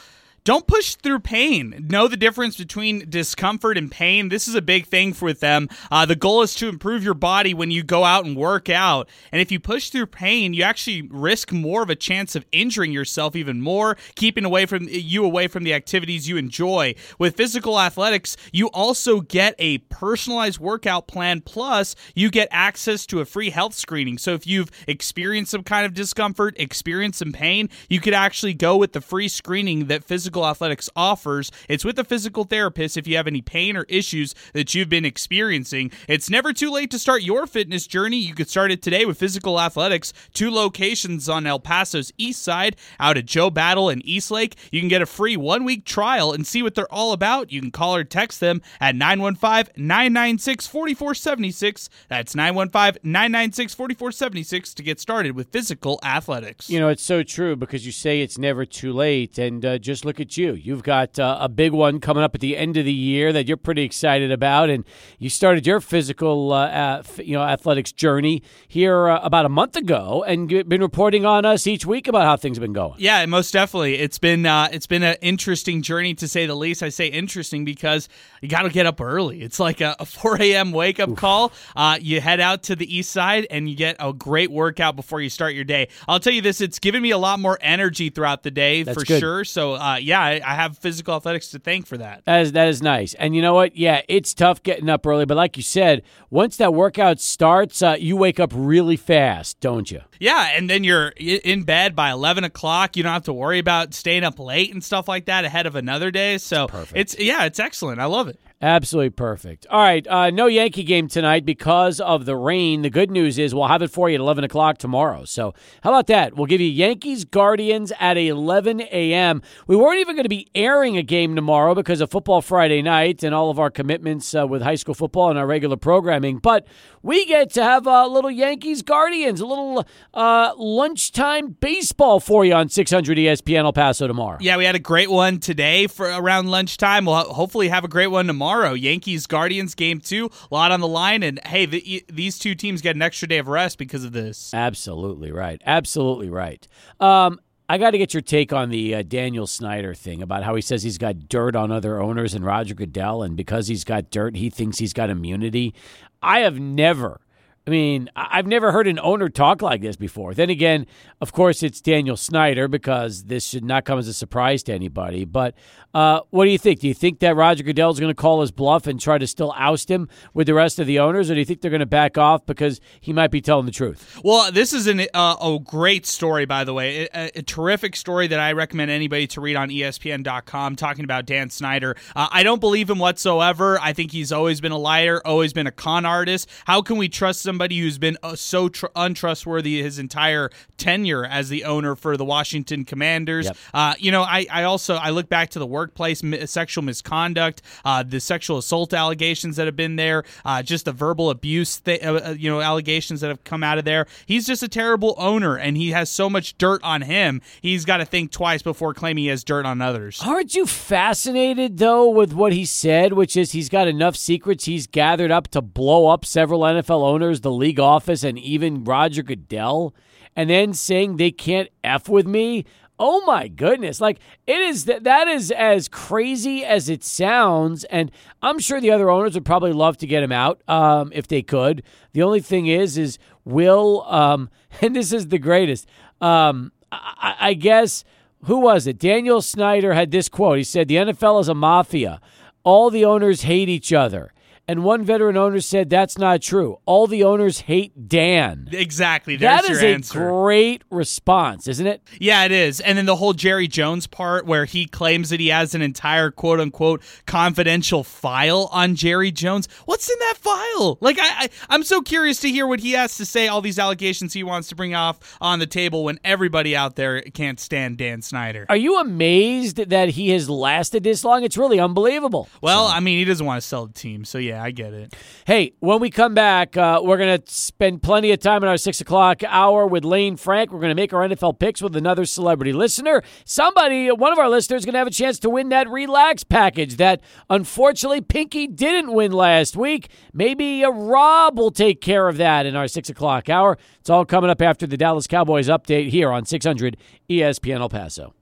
don't push through pain. Know the difference between discomfort and pain. This is a big thing for them. Uh, the goal is to improve your body when you go out and work out. And if you push through pain, you actually risk more of a chance of injuring yourself even more, keeping away from you away from the activities you enjoy. With physical athletics, you also get a personalized workout plan. Plus, you get access to a free health screening. So if you've experienced some kind of discomfort, experienced some pain, you could actually go with the free screening that physical Physical Athletics offers. It's with a physical therapist if you have any pain or issues that you've been experiencing. It's never too late to start your fitness journey. You could start it today with Physical Athletics, two locations on El Paso's east side, out at Joe Battle and Eastlake. You can get a free one week trial and see what they're all about. You can call or text them at 915 996 4476. That's 915 996 4476 to get started with Physical Athletics. You know, it's so true because you say it's never too late. And uh, just look at you. You've got uh, a big one coming up at the end of the year that you're pretty excited about. And you started your physical, uh, you know, athletics journey here uh, about a month ago and been reporting on us each week about how things have been going. Yeah, most definitely. It's been uh, it's been an interesting journey to say the least. I say interesting because you got to get up early. It's like a, a 4 a.m. wake up call. Uh, you head out to the east side and you get a great workout before you start your day. I'll tell you this: it's given me a lot more energy throughout the day That's for good. sure. So uh, yeah, I, I have physical athletics to thank for that. That is that is nice. And you know what? Yeah, it's tough getting up early, but like you said, once that workout starts, uh, you wake up really fast, don't you? Yeah, and then you're in bed by eleven o'clock. You don't have to worry about staying up late and stuff like that ahead of another day. So Perfect. it's yeah, it's excellent. I love it. Absolutely perfect. All right, uh, no Yankee game tonight because of the rain. The good news is we'll have it for you at 11 o'clock tomorrow. So, how about that? We'll give you Yankees Guardians at 11 a.m. We weren't even going to be airing a game tomorrow because of Football Friday night and all of our commitments uh, with high school football and our regular programming. But we get to have a little Yankees Guardians, a little uh, lunchtime baseball for you on 600 ESPN El Paso tomorrow. Yeah, we had a great one today for around lunchtime. We'll hopefully have a great one tomorrow. Yankees Guardians game two, a lot on the line, and hey, the, these two teams get an extra day of rest because of this. Absolutely right. Absolutely right. Um, I got to get your take on the uh, Daniel Snyder thing about how he says he's got dirt on other owners and Roger Goodell, and because he's got dirt, he thinks he's got immunity. I have never. I mean, I've never heard an owner talk like this before. Then again, of course, it's Daniel Snyder because this should not come as a surprise to anybody. But uh, what do you think? Do you think that Roger Goodell is going to call his bluff and try to still oust him with the rest of the owners, or do you think they're going to back off because he might be telling the truth? Well, this is an, uh, a great story, by the way. A, a terrific story that I recommend anybody to read on ESPN.com talking about Dan Snyder. Uh, I don't believe him whatsoever. I think he's always been a liar, always been a con artist. How can we trust somebody who's been uh, so tr- untrustworthy his entire tenure as the owner for the Washington Commanders? Yep. Uh, you know, I, I also I look back to the workplace mi- sexual misconduct, uh, the sexual assault allegations that have been there, uh, just the verbal abuse, th- uh, uh, you know, allegations that have come out of there. He's just a terrible owner, and he has so much dirt on him. He's got to think twice before claiming he has dirt on others. Aren't you fascinated though with what he said, which is he's got enough secrets he's gathered up to blow up several NFL owners, the league office, and even Roger Goodell, and then saying they can't f with me? Oh my goodness! Like it is that that is as crazy as it sounds, and I'm sure the other owners would probably love to get him out um, if they could. The only thing is, is will um, and this is the greatest. Um, I, I I guess who was it? Daniel Snyder had this quote. He said, The NFL is a mafia. All the owners hate each other. And one veteran owner said, That's not true. All the owners hate Dan. Exactly. That is a answer. great response, isn't it? Yeah, it is. And then the whole Jerry Jones part where he claims that he has an entire quote unquote confidential file on Jerry Jones. What's in that file? Like I, I I'm so curious to hear what he has to say, all these allegations he wants to bring off on the table when everybody out there can't stand Dan Snyder. Are you amazed that he has lasted this long? It's really unbelievable. Well, I mean, he doesn't want to sell the team, so yeah, I get it. Hey, when we come back, uh, we're going to spend plenty of time in our six o'clock hour with Lane Frank. We're going to make our NFL picks with another celebrity listener. Somebody, one of our listeners, is going to have a chance to win that relax package that unfortunately Pinky didn't win last week. Maybe uh, Rob will take care of that in our six o'clock hour. It's all coming up after the Dallas Cowboys update here on 600 ESPN El Paso.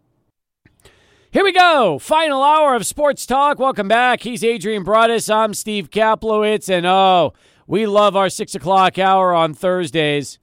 Here we go. Final hour of sports talk. Welcome back. He's Adrian Broadus. I'm Steve Kaplowitz. And oh, we love our six o'clock hour on Thursdays.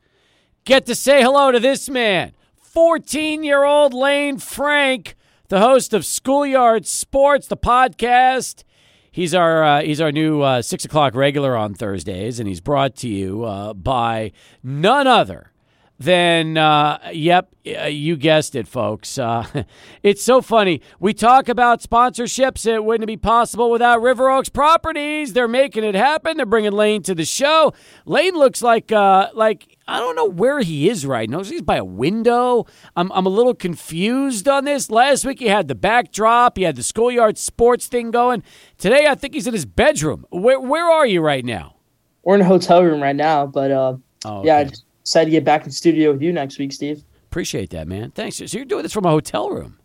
Get to say hello to this man, 14 year old Lane Frank, the host of Schoolyard Sports, the podcast. He's our uh, he's our new uh, six o'clock regular on Thursdays, and he's brought to you uh, by none other then uh, yep, uh, you guessed it, folks. Uh, it's so funny. We talk about sponsorships. It wouldn't be possible without River Oaks Properties. They're making it happen. They're bringing Lane to the show. Lane looks like uh, like I don't know where he is right now. He's by a window. I'm I'm a little confused on this. Last week he had the backdrop. He had the schoolyard sports thing going. Today I think he's in his bedroom. Where where are you right now? We're in a hotel room right now, but uh, Oh, okay. yeah, excited to get back in studio with you next week, Steve. Appreciate that, man. Thanks. So you're doing this from a hotel room.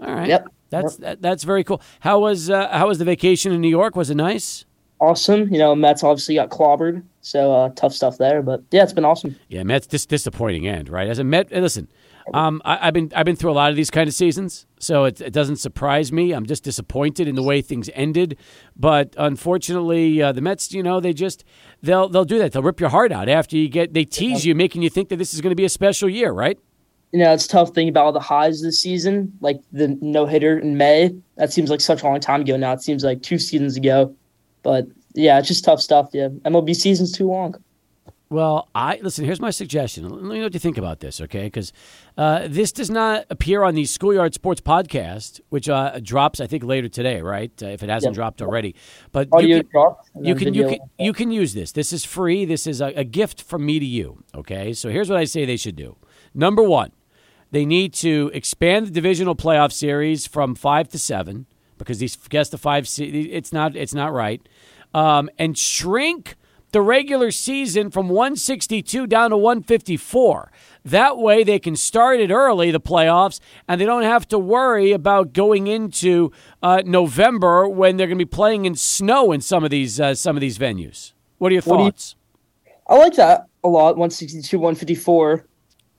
All right. Yep. That's that, that's very cool. How was uh, how was the vacation in New York? Was it nice? Awesome. You know, Mets obviously got clobbered, so uh, tough stuff there. But yeah, it's been awesome. Yeah, Mets dis- disappointing end, right? As a Met, listen, um, I, I've been I've been through a lot of these kind of seasons, so it, it doesn't surprise me. I'm just disappointed in the way things ended, but unfortunately, uh, the Mets, you know, they just they'll they'll do that. They'll rip your heart out after you get they tease you, making you think that this is going to be a special year, right? You know, it's tough thinking about all the highs this season, like the no hitter in May. That seems like such a long time ago now. It seems like two seasons ago. But yeah, it's just tough stuff. Yeah, MLB season's too long. Well, I listen. Here's my suggestion. Let me know what you think about this, okay? Because uh, this does not appear on the Schoolyard Sports podcast, which uh, drops, I think, later today, right? Uh, if it hasn't dropped already, but you can, dropped. you can you can you can use this. This is free. This is a, a gift from me to you. Okay, so here's what I say they should do. Number one, they need to expand the divisional playoff series from five to seven because these guess the five. It's not it's not right, um, and shrink the regular season from 162 down to 154. That way they can start it early, the playoffs, and they don't have to worry about going into uh, November when they're going to be playing in snow in some of these uh, some of these venues. What are your What do you- thoughts? I like that a lot, 162, 154.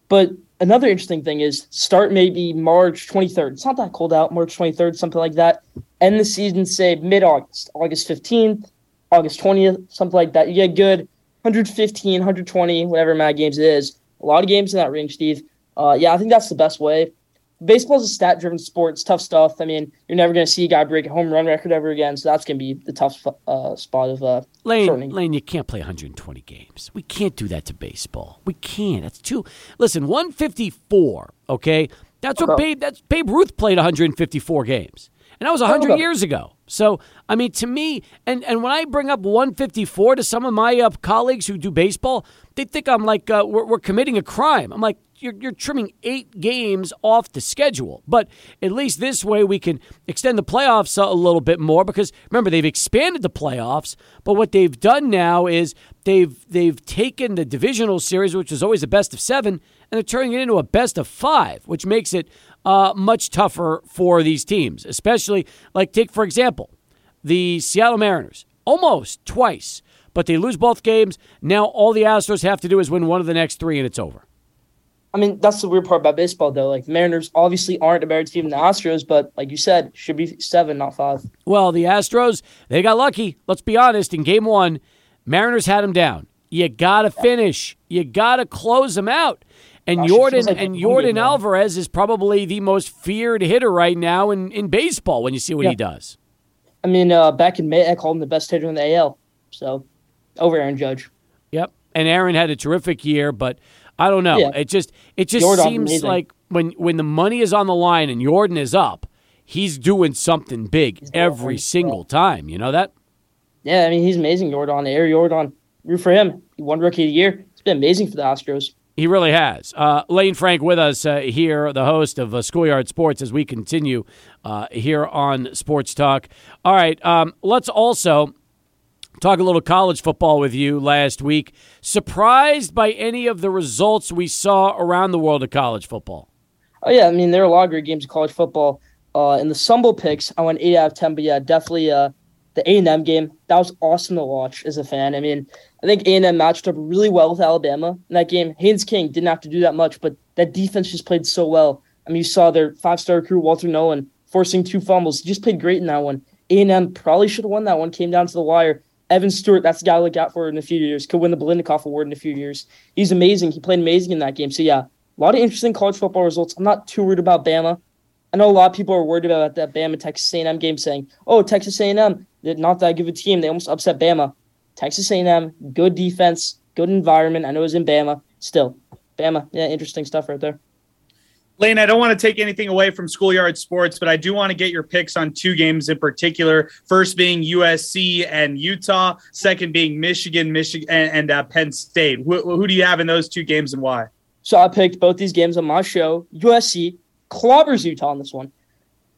But another interesting thing is start maybe March 23rd. It's not that cold out, March 23rd, something like that. End the season, say mid August, August 15th, August 20th, something like that. You get good 115, 120, whatever amount of games it is. A lot of games in that range, Steve. Uh, yeah, I think that's the best way. Baseball is a stat driven sport. It's tough stuff. I mean, you're never going to see a guy break a home run record ever again. So that's going to be the tough uh, spot of uh, Lane, shortening. Lane, you can't play 120 games. We can't do that to baseball. We can't. That's too. Listen, 154. Okay, that's what Okay. Babe. That's Babe Ruth played 154 games, and that was 100 Okay. years ago. So, I mean, to me, and and when I bring up 154 to some of my uh, colleagues who do baseball, they think I'm like uh, we're, we're committing a crime. I'm like. You're, you're trimming eight games off the schedule. But at least this way we can extend the playoffs a, a little bit more because remember they've expanded the playoffs, but what they've done now is they've they've taken the divisional series, which was always a best of seven, and they're turning it into a best of five, which makes it uh, much tougher for these teams, especially like take for example the Seattle Mariners almost twice, but they lose both games. Now all the Astros have to do is win one of the next three, and it's over. I mean, that's the weird part about baseball, though. Like, Mariners obviously aren't a better team than the Astros, but like you said, should be seven, not five. Well, the Astros, they got lucky. Let's be honest. In game one, Mariners had them down. You got to finish. You got to close them out. And Gosh, Jordan like and Jordan now. Alvarez is probably the most feared hitter right now in, in baseball when you see what Yeah. he does. I mean, uh, back in May, I called him the best hitter in the AL. So, over Aaron Judge. Yep. And Aaron had a terrific year, but I don't know. Yeah. It just it just Jordan, seems amazing. like when when the money is on the line and Jordan is up, he's doing something big doing every single time. You know that? Yeah, I mean, he's amazing. Jordan, Air Jordan. Root for him. He won Rookie of the Year. It's been amazing for the Astros. He really has. Uh, Lane Frank with us uh, here, the host of uh, Schoolyard Sports, as we continue uh, here on Sports Talk. All right, um, let's also talk a little college football with you last week. Surprised by any of the results we saw around the world of college football? Oh yeah, I mean there are a lot of great games of college football. Uh, in the Sumble picks, I went eight out of ten, but yeah, definitely uh, the A and M game that was awesome to watch as a fan. I mean, I think A and M matched up really well with Alabama in that game. Haynes King didn't have to do that much, but that defense just played so well. I mean, you saw their five star recruit Walter Nolen forcing two fumbles. He just played great in that one. A and M probably should have won that one. Came down to the wire. Evan Stewart, that's the guy to look out for in a few years. Could win the Biletnikoff Award in a few years. He's amazing. He played amazing in that game. So yeah, a lot of interesting college football results. I'm not too worried about Bama. I know a lot of people are worried about that Bama Texas A&M game, saying, "Oh, Texas A&M, they're not that good of a team. They almost upset Bama." Texas A&M, good defense, good environment. I know it was in Bama. Still, Bama. Yeah, interesting stuff right there. Lane, I don't want to take anything away from schoolyard sports, but I do want to get your picks on two games in particular. First being USC and Utah, second being Michigan, Michigan, and, and uh, Penn State. Who, who do you have in those two games and why? So I picked both these games on my show. USC clobbers Utah on this one.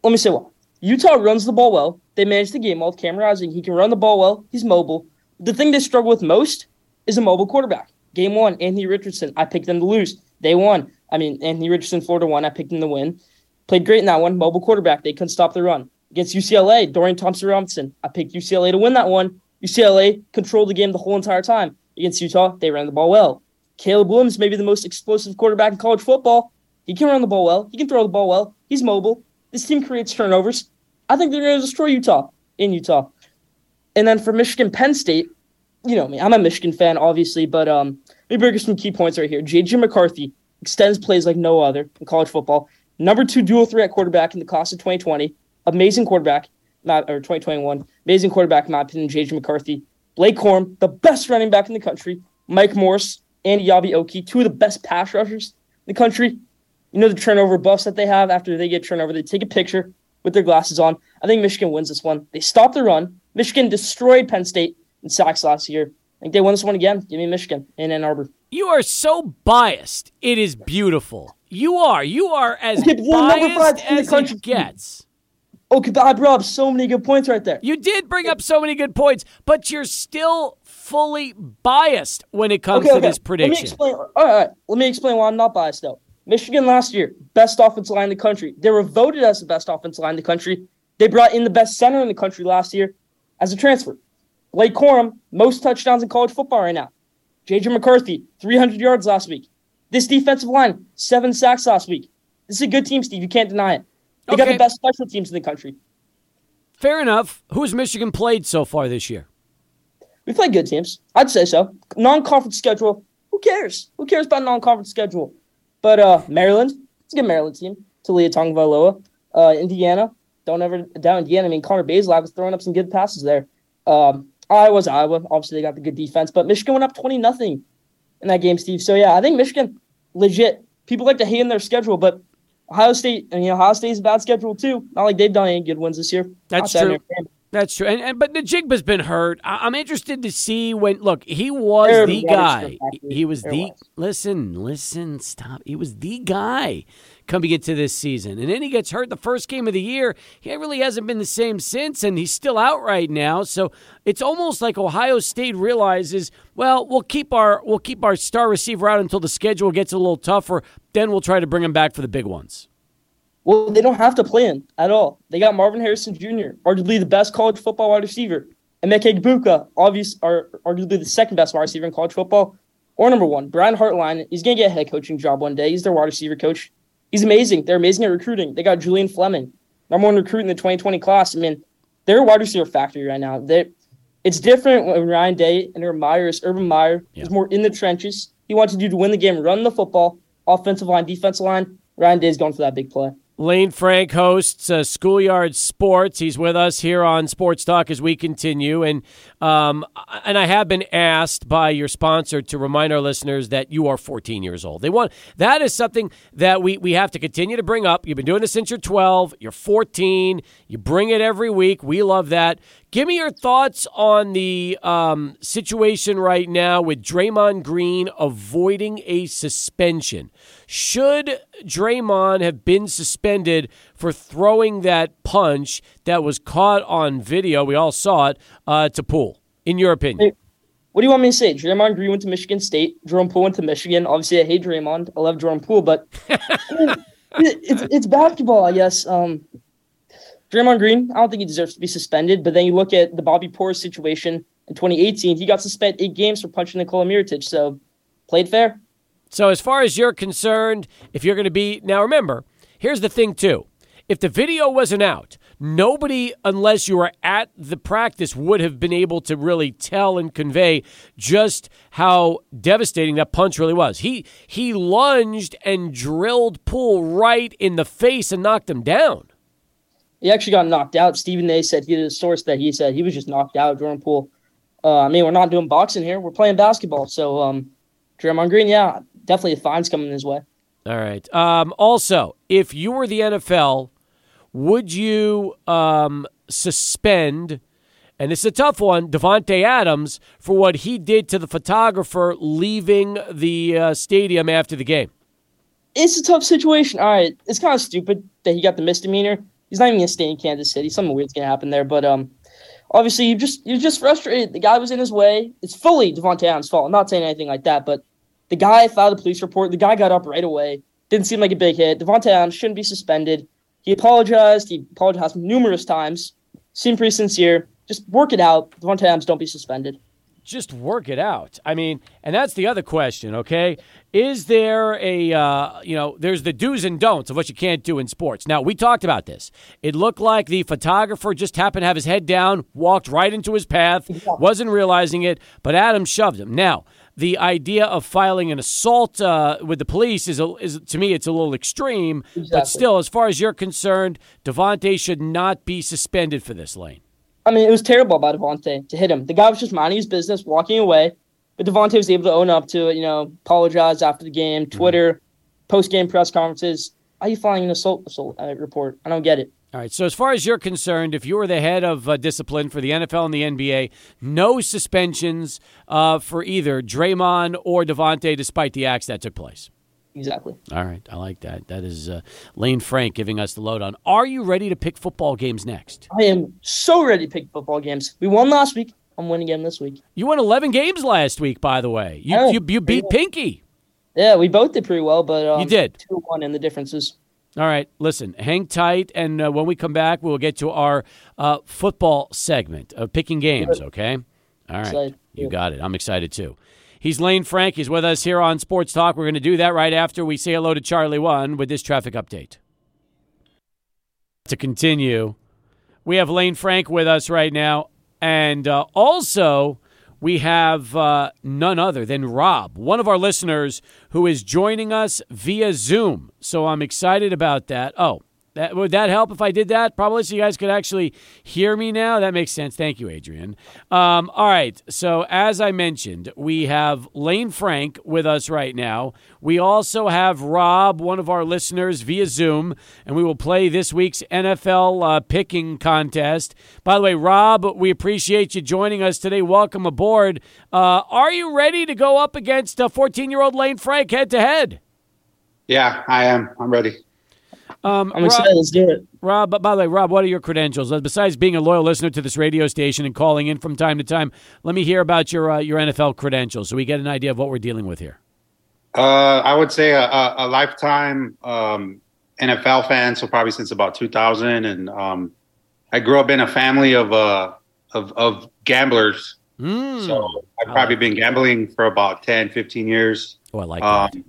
Let me say why. Utah runs the ball well. They manage the game well with Cam Rising. He can run the ball well. He's mobile. The thing they struggle with most is a mobile quarterback. Game one, Anthony Richardson. I picked them to lose. They won. I mean, Anthony Richardson, Florida won. I picked him to win. Played great in that one. Mobile quarterback. They couldn't stop the run. Against UCLA, Dorian Thompson Robinson. I picked UCLA to win that one. UCLA controlled the game the whole entire time. Against Utah, they ran the ball well. Caleb Williams may be the most explosive quarterback in college football. He can run the ball well. He can throw the ball well. He's mobile. This team creates turnovers. I think they're going to destroy Utah in Utah. And then for Michigan Penn State, you know me, I'm a Michigan fan, obviously, but um, let me bring you some key points right here. JJ McCarthy extends plays like no other in college football. Number two dual threat quarterback in the class of 2020. Amazing quarterback, not or 2021. Amazing quarterback, in my opinion, JJ McCarthy. Blake Corum, the best running back in the country. Mike Morris, and Eyabi Okie, two of the best pass rushers in the country. You know the turnover buffs that they have after they get turnover. They take a picture with their glasses on. I think Michigan wins this one. They stop the run. Michigan destroyed Penn State in sacks last year. I think they won this one again. Give me Michigan in Ann Arbor. You are so biased. It is beautiful. You are. You are as Okay, but they're five biased in the as country. it gets. Okay, but I brought up so many good points right there. You did bring up so many good points, but you're still fully biased when it comes okay, to okay. this prediction. Let me explain. All right, all right. Let me explain why I'm not biased though. Michigan last year, best offensive line in the country. They were voted as the best offensive line in the country. They brought in the best center in the country last year as a transfer. Blake Corum, most touchdowns in college football right now. JJ McCarthy, 300 yards last week. This defensive line, seven sacks last week. This is a good team, Steve. You can't deny it. They got the best special teams in the country. Fair enough. Who's Michigan played so far this year? We played good teams. I'd say so. Non-conference schedule. Who cares? Who cares about non-conference schedule? But uh, Maryland, it's a good Maryland team. Taulia Tagovailoa. Uh, Indiana, don't ever doubt Indiana. I mean, Connor Bazelak was throwing up some good passes there. Um, Iowa's Iowa. Obviously, they got the good defense, but Michigan went up twenty nothing in that game, Steve. So yeah, I think Michigan legit. People like to hate in their schedule, but Ohio State, and you know, Ohio State's a bad schedule too. Not like they've done any good ones this year. That's Outside true. That's true. And, and but Njigba's been hurt. I, I'm interested to see when. Look, he was the guy. He was There the. was. Listen, listen, stop. He was the guy coming into this season, and then he gets hurt the first game of the year. He really hasn't been the same since, and he's still out right now. So it's almost like Ohio State realizes, well, we'll keep our we'll keep our star receiver out until the schedule gets a little tougher. Then we'll try to bring him back for the big ones. Well, they don't have to plan at all. They got Marvin Harrison Jr., arguably the best college football wide receiver, and Emeka Egbuka, obvious, are arguably the second best wide receiver in college football, or number one. Brian Hartline, he's gonna get a head coaching job one day. He's their wide receiver coach. He's amazing. They're amazing at recruiting. They got Julian Fleming, number one recruit in the 2020 class. I mean, they're a wide receiver factory right now. They, it's different when Ryan Day and Urban Meyer is Urban Meyer Yeah. is more in the trenches. He wants to do to win the game, run the football, offensive line, defensive line. Ryan Day's going for that big play. Lane Frank hosts uh, Schoolyard Sports. He's with us here on Sports Talk as we continue, and um, and I have been asked by your sponsor to remind our listeners that you are 14 years old. They want that is something that we we have to continue to bring up. You've been doing this since you're 12. You're 14. You bring it every week. We love that. Give me your thoughts on the um, situation right now with Draymond Green avoiding a suspension. Should Draymond have been suspended for throwing that punch that was caught on video? We all saw it uh, to Poole. In your opinion, What do you want me to say? Draymond Green went to Michigan State. Jerome Poole went to Michigan. Obviously, I hate Draymond. I love Jerome Poole, but I mean, it's it's basketball, I guess. Um, Draymond Green, I don't think he deserves to be suspended. But then you look at the Bobby Portis situation in 2018. He got suspended eight games for punching Nikola Mirotic. So played fair. So, as far as you're concerned, if you're going to be now, remember, here's the thing too: if the video wasn't out, nobody, unless you were at the practice, would have been able to really tell and convey just how devastating that punch really was. He he lunged and drilled Poole right in the face and knocked him down. He actually got knocked out. Stephen A. said he had a source that he said he was just knocked out. Jerome Poole. Uh, I mean, we're not doing boxing here. We're playing basketball. So, um, Draymond Green, yeah, definitely the fines coming his way. All right. Um, also, if you were the NFL, would you um, suspend? And it's a tough one, Davante Adams, for what he did to the photographer leaving the uh, stadium after the game. It's a tough situation. All right, it's kind of stupid that he got the misdemeanor. He's not even gonna stay in Kansas City. Something weird's gonna happen there. But um, obviously you just you're just frustrated. The guy was in his way. It's fully Davante Adams' fault. I'm not saying anything like that, but the guy filed a police report. The guy got up right away. Didn't seem like a big hit. Davante Adams shouldn't be suspended. He apologized. He apologized numerous times. Seemed pretty sincere. Just work it out. Davante Adams don't be suspended just work it out. I mean, and that's the other question, okay? Is there a, uh, you know, there's the do's and don'ts of what you can't do in sports. Now, we talked about this. It looked like the photographer just happened to have his head down, walked right into his path, wasn't realizing it, but Adam shoved him. Now, the idea of filing an assault uh, with the police is, a, is, to me, it's a little extreme. Exactly. But still, as far as you're concerned, Davante should not be suspended for this lane. I mean, it was terrible by Davante to hit him. The guy was just minding his business, walking away. But Davante was able to own up to it, you know, apologize after the game, mm-hmm. Twitter, mm-hmm. post game press conferences. Are you filing an assault, assault uh, report? I don't get it. All right. So, as far as you're concerned, if you were the head of uh, discipline for the NFL and the NBA, no suspensions uh, for either Draymond or Davante, despite the acts that took place. Exactly. All right. I like that. That is uh, Lane Frank giving us the load on. Are you ready to pick football games next? I am so ready to pick football games. We won last week. I'm winning again this week. You won 11 games last week, by the way. You, you, you beat Pinky. Yeah, we both did pretty well, but um, you did 2 1 in the differences. All right, listen, hang tight, and uh, when we come back, we'll get to our uh, football segment of picking games, okay? All right, you got it. I'm excited too. He's Lane Frank. He's with us here on Sports Talk. We're going to do that right after we say hello to Charlie One with this traffic update. To continue, we have Lane Frank with us right now. And uh, also, we have uh, none other than Rob, one of our listeners who is joining us via Zoom. So I'm excited about that. Oh, that, would that help if I did that? Probably so you guys could actually hear me now. That makes sense. Thank you, Adrian. Um, all right. So, as I mentioned, we have Lane Frank with us right now. We also have Rob, one of our listeners, via Zoom, and we will play this week's NFL uh, picking contest. By the way, Rob, we appreciate you joining us today. Welcome aboard. Uh, are you ready to go up against a 14 year old Lane Frank head to head? Yeah, I am. I'm ready. Um, I'm excited. Rob, Let's do it. Rob, by the way, Rob, what are your credentials? Uh, besides being a loyal listener to this radio station and calling in from time to time, let me hear about your uh, your NFL credentials so we get an idea of what we're dealing with here. Uh, I would say a, a lifetime um, NFL fan, so probably since about 2000. And um, I grew up in a family of uh, of, of gamblers. Mm, so I've probably like been gambling for about 10, 15 years. Oh, I like um, that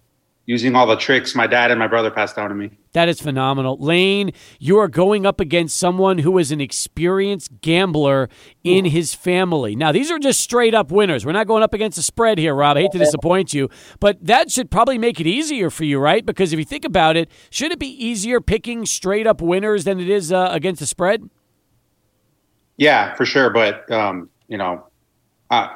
using all the tricks my dad and my brother passed down to me. That is phenomenal. Lane, you are going up against someone who is an experienced gambler in his family. Now, these are just straight up winners. We're not going up against a spread here, Rob. I hate to disappoint you, but that should probably make it easier for you, right? Because if you think about it, should it be easier picking straight up winners than it is uh, against a spread? Yeah, for sure. But, um, you know, uh,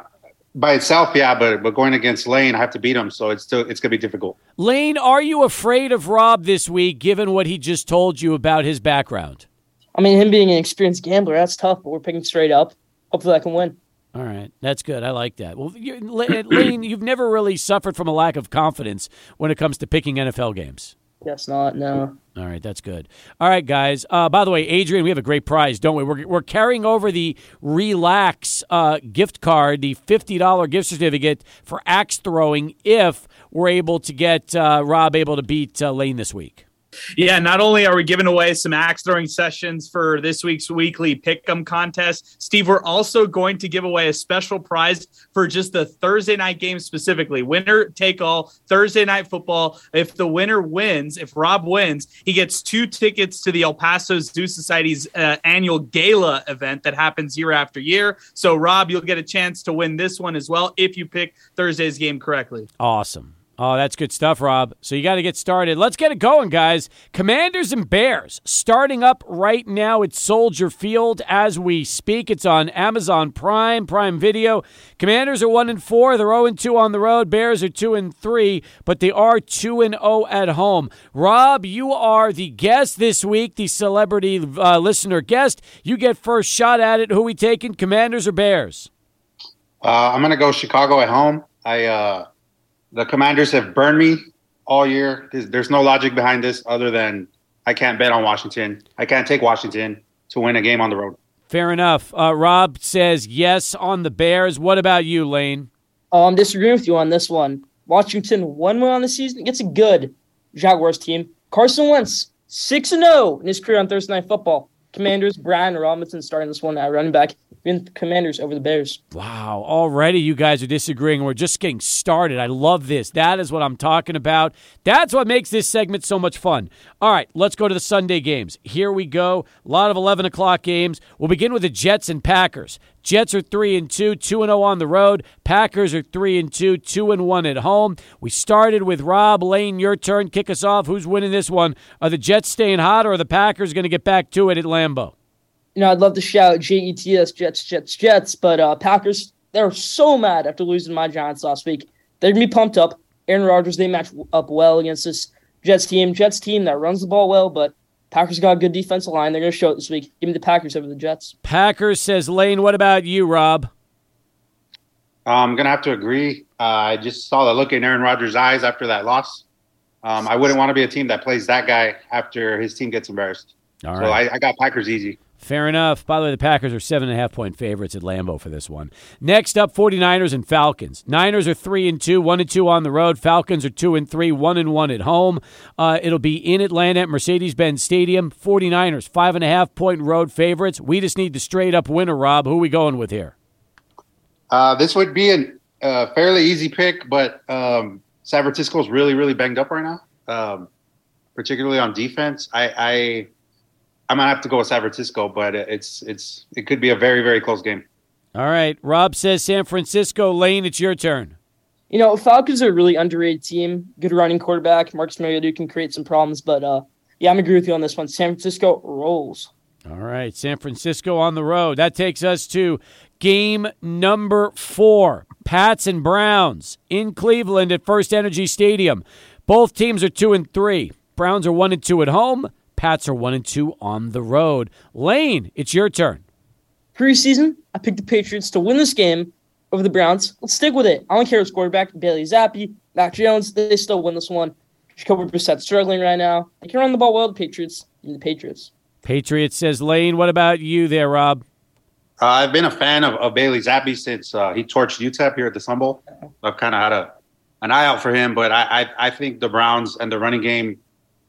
by itself, yeah, but but going against Lane, I have to beat him, so it's still it's gonna be difficult. Lane, are you afraid of Rob this week, given what he just told you about his background? I mean, him being an experienced gambler, that's tough, but we're picking straight up. Hopefully, I can win. All right, that's good. I like that. Well, Lane, you've never really suffered from a lack of confidence when it comes to picking NFL games. Guess not. No. All right, that's good. All right, guys. Uh, by the way, Adrian, we have a great prize, don't we? We're, we're carrying over the Relax uh, gift card, the $50 gift certificate for axe throwing if we're able to get uh, Rob able to beat uh, Lane this week. Yeah, not only are we giving away some axe throwing sessions for this week's weekly pick'em contest, Steve, we're also going to give away a special prize for just the Thursday night game specifically. Winner take all Thursday night football. If the winner wins, if Rob wins, he gets two tickets to the El Paso Zoo Society's uh, annual gala event that happens year after year. So, Rob, you'll get a chance to win this one as well if you pick Thursday's game correctly. Awesome. Oh, that's good stuff, Rob. So you got to get started. Let's get it going, guys. Commanders and Bears starting up right now at Soldier Field as we speak. It's on Amazon Prime, Prime Video. Commanders are 1 and 4. They're 0 and 2 on the road. Bears are 2 and 3, but they are 2 and 0 at home. Rob, you are the guest this week, the celebrity uh, listener guest. You get first shot at it. Who we taking, Commanders or Bears? Uh, I'm going to go Chicago at home. I uh the Commanders have burned me all year. There's, there's, no logic behind this other than I can't bet on Washington. I can't take Washington to win a game on the road. Fair enough. Uh, Rob says yes on the Bears. What about you, Lane? Oh, I'm disagreeing with you on this one. Washington one win on the season gets a good Jaguars team. Carson Wentz six and zero oh in his career on Thursday Night Football. Commanders, Brian Robinson starting this one at running back. The Commanders over the Bears. Wow. Already you guys are disagreeing. We're just getting started. I love this. That is what I'm talking about. That's what makes this segment so much fun. All right, let's go to the Sunday games. Here we go. A lot of 11 o'clock games. We'll begin with the Jets and Packers. Jets are 3 and 2, 2 and 0 on the road. Packers are 3 and 2, 2 and 1 at home. We started with Rob Lane, your turn. Kick us off. Who's winning this one? Are the Jets staying hot or are the Packers going to get back to it at Lambeau? you know, I'd love to shout Jets, Jets, Jets, Jets, but uh, Packers, they're so mad after losing my Giants last week. They're going to be pumped up. Aaron Rodgers, they match up well against this Jets team. Jets team that runs the ball well, but Packers got a good defensive line. They're going to show it this week. Give me the Packers over the Jets. Packers says Lane. What about you, Rob? I'm going to have to agree. Uh, I just saw the look in Aaron Rodgers' eyes after that loss. Um, I wouldn't want to be a team that plays that guy after his team gets embarrassed. All so right. I, I got Packers easy. Fair enough. By the way, the Packers are seven and a half point favorites at Lambeau for this one. Next up, 49ers and Falcons. Niners are three and two, one and two on the road. Falcons are two and three, one and one at home. Uh, it'll be in Atlanta at Mercedes-Benz Stadium. 49ers, five and a half point road favorites. We just need the straight up winner, Rob. Who we going with here? Uh, this would be a uh, fairly easy pick, but um, San is really, really banged up right now, um, particularly on defense. I, I I'm gonna have to go with San Francisco, but it's it's it could be a very very close game. All right, Rob says San Francisco. Lane, it's your turn. You know, Falcons are a really underrated team. Good running quarterback. Marcus Mariota can create some problems, but uh, yeah, I'm agree with you on this one. San Francisco rolls. All right, San Francisco on the road. That takes us to game number four. Pats and Browns in Cleveland at First Energy Stadium. Both teams are two and three. Browns are one and two at home. Pats are one and two on the road. Lane, it's your turn. Preseason, I picked the Patriots to win this game over the Browns. Let's stick with it. I don't care who's quarterback. Bailey Zappe, Mac Jones, they still win this one. Jacoby Brissett struggling right now. They can run the ball well. The Patriots. The Patriots. Patriots says Lane. What about you there, Rob? Uh, I've been a fan of, of Bailey Zappe since uh, he torched UTEP here at the Sun Bowl. I've kind of had a an eye out for him, but I, I, I think the Browns and the running game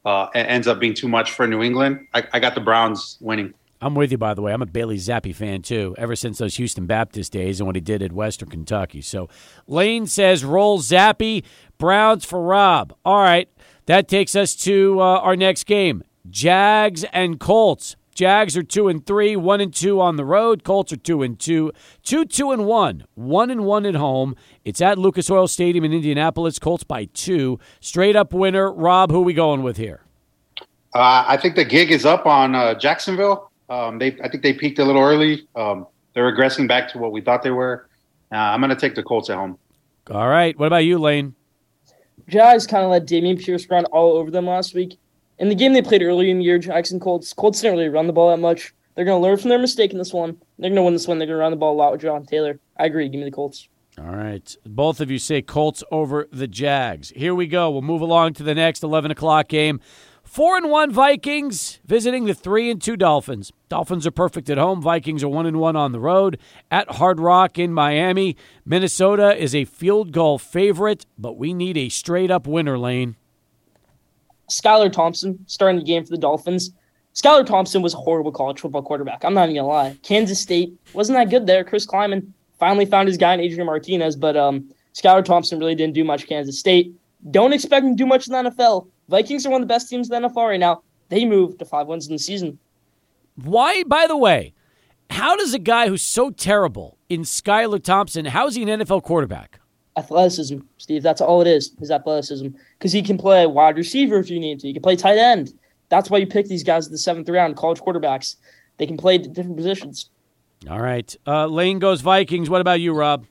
uh, ends up being too much for New England. I, I got the Browns winning. I'm with you, by the way. I'm a Bailey Zappe fan, too, ever since those Houston Baptist days and what he did at Western Kentucky. So Lane says roll Zappe, Browns for Rob. All right, that takes us to uh, our next game Jags and Colts. Jags are two and three, one and two on the road. Colts are two and two, two two and one, one and one at home. It's at Lucas Oil Stadium in Indianapolis. Colts by two. Straight up winner. Rob, who are we going with here? Uh, I think the gig is up on uh, Jacksonville. Um, they, I think they peaked a little early. Um, they're regressing back to what we thought they were. Uh, I'm going to take the Colts at home. All right. What about you, Lane? Jags kind of let Dameon Pierce run all over them last week in the game they played earlier in the year, Jackson Colts, Colts didn't really run the ball that much. They're going to learn from their mistake in this one. They're going to win this one. They're going to run the ball a lot with John Taylor. I agree. Give me the Colts. All right. Both of you say Colts over the Jags. Here we go. We'll move along to the next 11 o'clock game. Four and one Vikings visiting the three and two Dolphins. Dolphins are perfect at home. Vikings are one and one on the road at Hard Rock in Miami. Minnesota is a field goal favorite, but we need a straight up winner lane. Skylar Thompson starting the game for the Dolphins. Skylar Thompson was a horrible college football quarterback. I'm not even gonna lie. Kansas State wasn't that good there. Chris Klieman finally found his guy in Adrian Martinez, but um, Skylar Thompson really didn't do much. Kansas State don't expect him to do much in the NFL. Vikings are one of the best teams in the NFL right now. They moved to five wins in the season. Why, by the way, how does a guy who's so terrible in Skylar Thompson, how is he an NFL quarterback? Athleticism, Steve. That's all it is, his athleticism. Because he can play wide receiver if you need to. He can play tight end. That's why you pick these guys in the seventh round, college quarterbacks. They can play different positions. All right. Uh, Lane goes Vikings. What about you, Rob?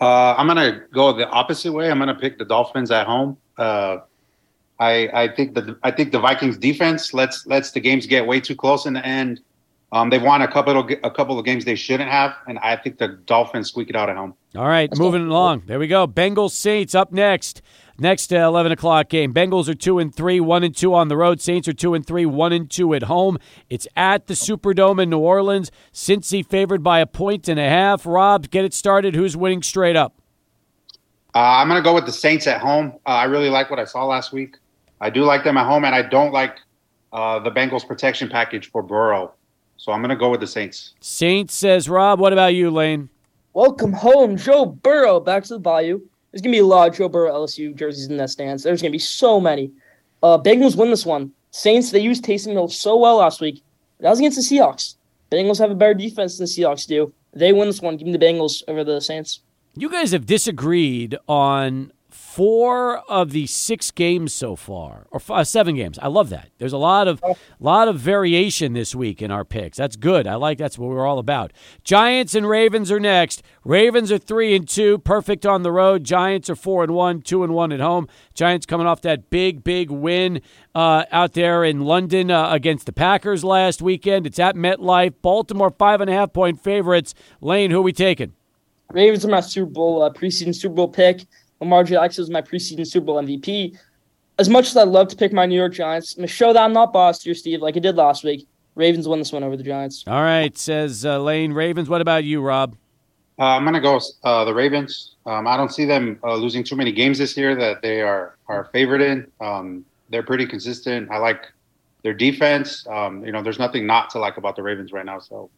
Uh, I'm gonna go the opposite way. I'm gonna pick the Dolphins at home. Uh, I I think the I think the Vikings defense lets lets the games get way too close in the end. Um, they've won a couple of a couple of games they shouldn't have, and I think the Dolphins squeak it out at home. All right, moving along. There we go. Bengals Saints up next. Next uh, eleven o'clock game. Bengals are two and three, one and two on the road. Saints are two and three, one and two at home. It's at the Superdome in New Orleans. Cincy favored by a point and a half. Rob, get it started. Who's winning straight up? Uh, I'm going to go with the Saints at home. Uh, I really like what I saw last week. I do like them at home, and I don't like uh, the Bengals protection package for Burrow. So I'm going to go with the Saints. Saints says Rob. What about you, Lane? Welcome home, Joe Burrow, back to the Bayou. There's gonna be a lot of Joe Burrow LSU jerseys in that stands. There's gonna be so many. Uh, Bengals win this one. Saints they used Taysom Hill so well last week. That was against the Seahawks. Bengals have a better defense than the Seahawks do. They win this one. Give me the Bengals over the Saints. You guys have disagreed on four of the six games so far, or uh, seven games. I love that. There's a lot of lot of variation this week in our picks. That's good. I like that's what we're all about. Giants and Ravens are next. Ravens are three and two, perfect on the road. Giants are four and one, two and one at home. Giants coming off that big, big win uh, out there in London uh, against the Packers last weekend. It's at MetLife. Baltimore five and a half point favorites. Lane, who we taking? Ravens are my Super Bowl uh, preseason Super Bowl pick. Lamar Jackson is my preseason Super Bowl MVP. As much as I'd love to pick my New York Giants, I'm going to show that I'm not boss here, Steve, like I did last week. Ravens won this one over the Giants. All right, says uh, Lane. Ravens. What about you, Rob? Uh, I'm going to go uh, the Ravens. Um, I don't see them uh, losing too many games this year that they are are favored in. Um, they're pretty consistent. I like their defense. Um, you know, there's nothing not to like about the Ravens right now. So,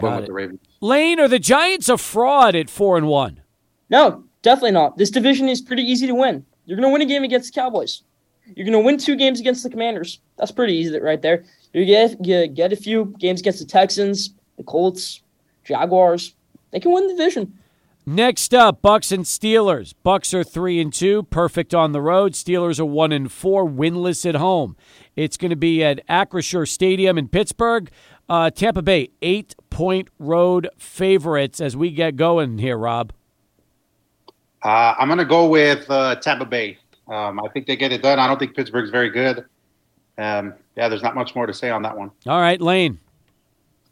going with the Ravens. Lane, are the Giants a fraud at four and one? No, Definitely not. This division is pretty easy to win. You're going to win a game against the Cowboys. You're going to win two games against the Commanders. That's pretty easy right there. You get get a few games against the Texans, the Colts, Jaguars. They can win the division. Next up, Bucks and Steelers. Bucks are three and two, perfect on the road. Steelers are one and four, winless at home. It's going to be at Acrisure Stadium in Pittsburgh. Uh, Tampa Bay, eight point road favorites as we get going here, Rob. Uh, I'm going to go with uh, Tampa Bay. Um, I think they get it done. I don't think Pittsburgh's very good. Um, yeah, there's not much more to say on that one. All right, Lane.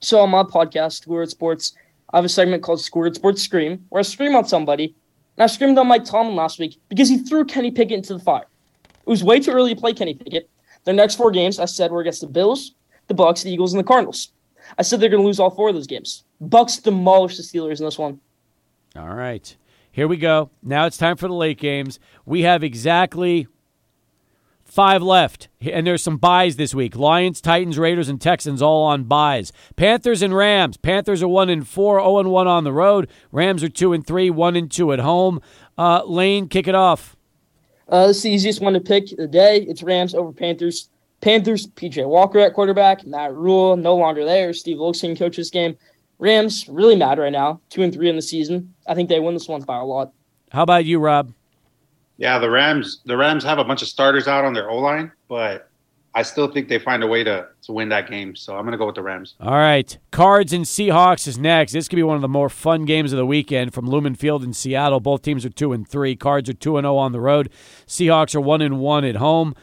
So on my podcast, Squared Sports, I have a segment called Squared Sports Scream, where I scream on somebody. And I screamed on Mike Tomlin last week because he threw Kenny Pickett into the fire. It was way too early to play Kenny Pickett. Their next four games, I said, were against the Bills, the Bucks, the Eagles, and the Cardinals. I said they're going to lose all four of those games. Bucks demolished the Steelers in this one. All right. Here we go. Now it's time for the late games. We have exactly five left, and there's some buys this week. Lions, Titans, Raiders, and Texans all on buys. Panthers and Rams. Panthers are one and four, zero and one on the road. Rams are two and three, one and two at home. Uh, Lane, kick it off. Uh, this is the easiest one to pick of the day. It's Rams over Panthers. Panthers, PJ Walker at quarterback, Matt Rhule no longer there. Steve Wilks coach this game. Rams really mad right now, two and three in the season. I think they win this one by a lot. How about you, Rob? Yeah, the Rams. The Rams have a bunch of starters out on their O line, but I still think they find a way to to win that game. So I'm going to go with the Rams. All right, Cards and Seahawks is next. This could be one of the more fun games of the weekend from Lumen Field in Seattle. Both teams are two and three. Cards are two and zero on the road. Seahawks are one and one at home.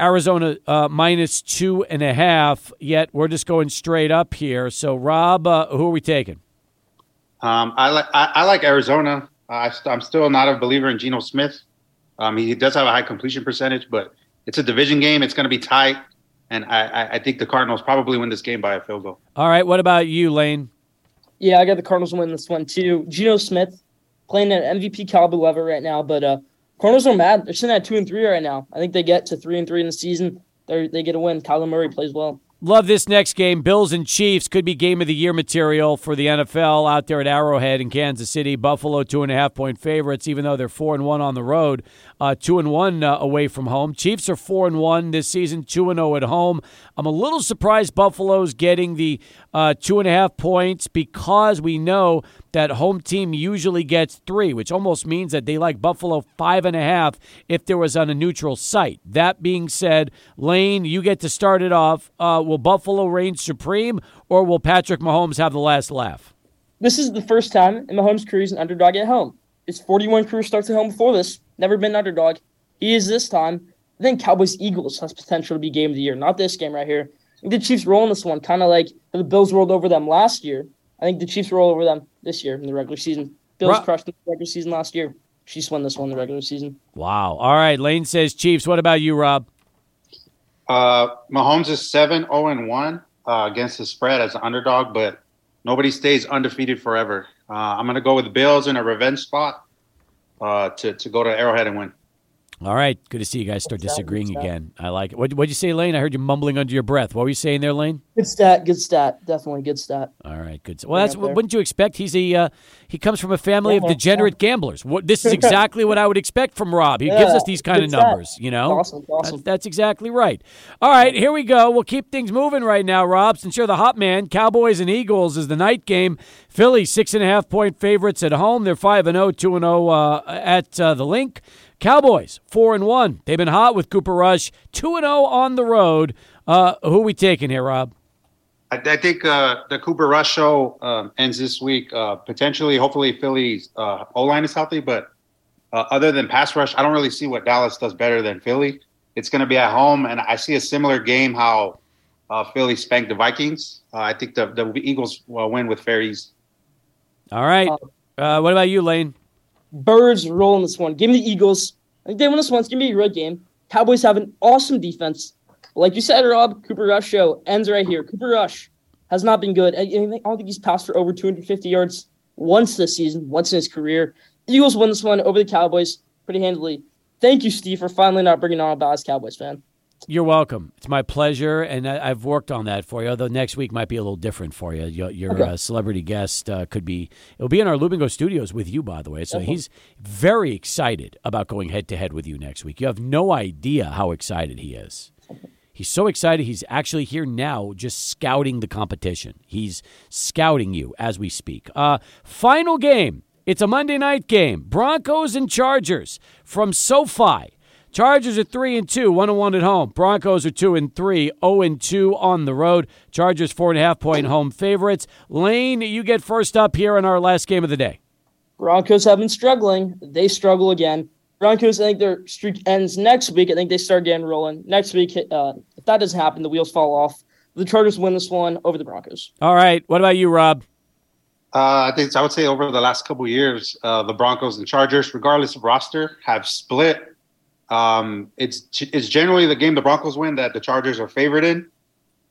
Arizona uh, minus two and a half. Yet we're just going straight up here. So, Rob, uh, who are we taking? Um, I like I, I, like Arizona. I, am still not a believer in Geno Smith. Um, he does have a high completion percentage, but it's a division game. It's going to be tight, and I, I think the Cardinals probably win this game by a field goal. All right. What about you, Lane? Yeah, I got the Cardinals win this one too. Geno Smith playing at MVP caliber level right now, but uh, Cardinals are mad. They're sitting at two and three right now. I think they get to three and three in the season. They they get a win. Kyler Murray plays well. Love this next game. Bills and Chiefs could be game of the year material for the NFL out there at Arrowhead in Kansas City. Buffalo two and a half point favorites, even though they're four and one on the road, uh, two and one uh, away from home. Chiefs are four and one this season, two and zero oh at home. I'm a little surprised Buffalo's getting the uh, two and a half points because we know that home team usually gets three, which almost means that they like Buffalo five and a half if there was on a neutral site. That being said, Lane, you get to start it off. Uh, will Buffalo reign supreme, or will Patrick Mahomes have the last laugh? This is the first time in Mahomes' career he's an underdog at home. His 41 career starts at home before this. Never been an underdog. He is this time. I think Cowboys Eagles has potential to be game of the year, not this game right here. I think the Chiefs roll in this one, kind of like the Bills rolled over them last year. I think the Chiefs roll over them this year in the regular season. Bills Ru- crushed in the regular season last year. Chiefs won this one in the regular season. Wow. All right. Lane says Chiefs. What about you, Rob? Uh, Mahomes is 7 0 and 1 uh, against the spread as an underdog, but nobody stays undefeated forever. Uh, I'm going to go with Bills in a revenge spot uh, to, to go to Arrowhead and win. All right. Good to see you guys start Good disagreeing stat. again. I like it. What, what'd you say, Lane? I heard you mumbling under your breath. What were you saying there, Lane? Good stat, good stat, definitely good stat. All right, good. Well, that's there. wouldn't you expect? He's a uh, he comes from a family of Yeah, degenerate gamblers. What this is exactly what I would expect from Rob. He gives us these kind of stat. numbers, you know. Awesome, awesome. That's, that's exactly right. All right, here we go. We'll keep things moving right now, Rob. Since you're the hot man, Cowboys and Eagles is the night game. Philly six and a half point favorites at home. They're five and 0, 2 and zero uh, at uh, the Linc. Cowboys four and one. They've been hot with Cooper Rush. Two and zero on the road. Uh, who we taking here, Rob? I, I think uh, the Cooper Rush show um, ends this week. Uh, potentially, hopefully, Philly's uh, O line is healthy, but uh, other than pass rush, I don't really see what Dallas does better than Philly. It's going to be at home, and I see a similar game how uh, Philly spanked the Vikings. Uh, I think the, the Eagles will win with fair ease. All right. Uh, what about you, Lane? Birds roll in this one. Give me the Eagles. I think they win this one. It's gonna be a great game. Cowboys have an awesome defense. But like you said, Rob, Cooper Rush show ends right here. Cooper Rush has not been good. I, I I don't think he's passed for over 250 yards once this season, once in his career. Eagles win this one over the Cowboys pretty handily. Thank you, Steve, for finally not bringing on a biased Cowboys fan. You're welcome. It's my pleasure, and I, I've worked on that for you. Although next week might be a little different for you. Your, your Okay. uh, celebrity guest uh, could be. It'll be in our Lubingo studios with you, by the way. So Okay. he's very excited about going head to head with you next week. You have no idea how excited he is. He's so excited. He's actually here now, just scouting the competition. He's scouting you as we speak. Uh, final game. It's a Monday night game. Broncos and Chargers from SoFi. Chargers are three and two, one and one at home. Broncos are two and three, zero and two on the road. Chargers four and a half point home favorites. Lane, you get first up here in our last game of the day. Broncos have been struggling. They struggle again. Broncos, I think their streak ends next week. I think they start getting rolling. Next week, uh, if that doesn't happen, the wheels fall off. The Chargers win this one over the Broncos. All right, what about you, Rob? Uh, I think I would say over the last couple of years, uh, the Broncos and Chargers, regardless of roster, have split. Um, it's it's generally the game the Broncos win that the Chargers are favored in.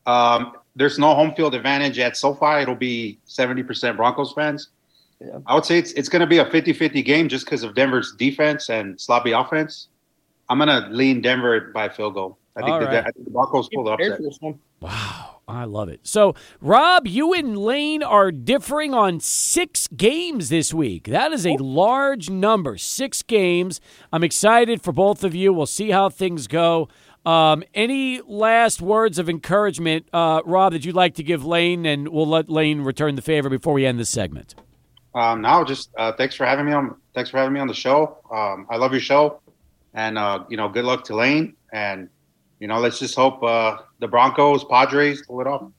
Um, there's no home field advantage at SoFi. It'll be 70% Broncos fans. Yeah. I would say it's it's going to be a 50-50 game just because of Denver's defense and sloppy offense. I'm going to lean Denver by a field goal. I think, the, right. I think the Broncos pull the upset. for this one. Wow, I love it. So, Rob, you and Lane are differing on six games this week. That is a large number. Six games. I'm excited for both of you. We'll see how things go. Um, any last words of encouragement, uh, Rob, that you'd like to give Lane, and we'll let Lane return the favor before we end this segment. Um, now, just uh, thanks for having me on. Thanks for having me on the show. Um, I love your show, and uh, you know, good luck to Lane. And you know, let's just hope uh, the Broncos, Padres pull it off.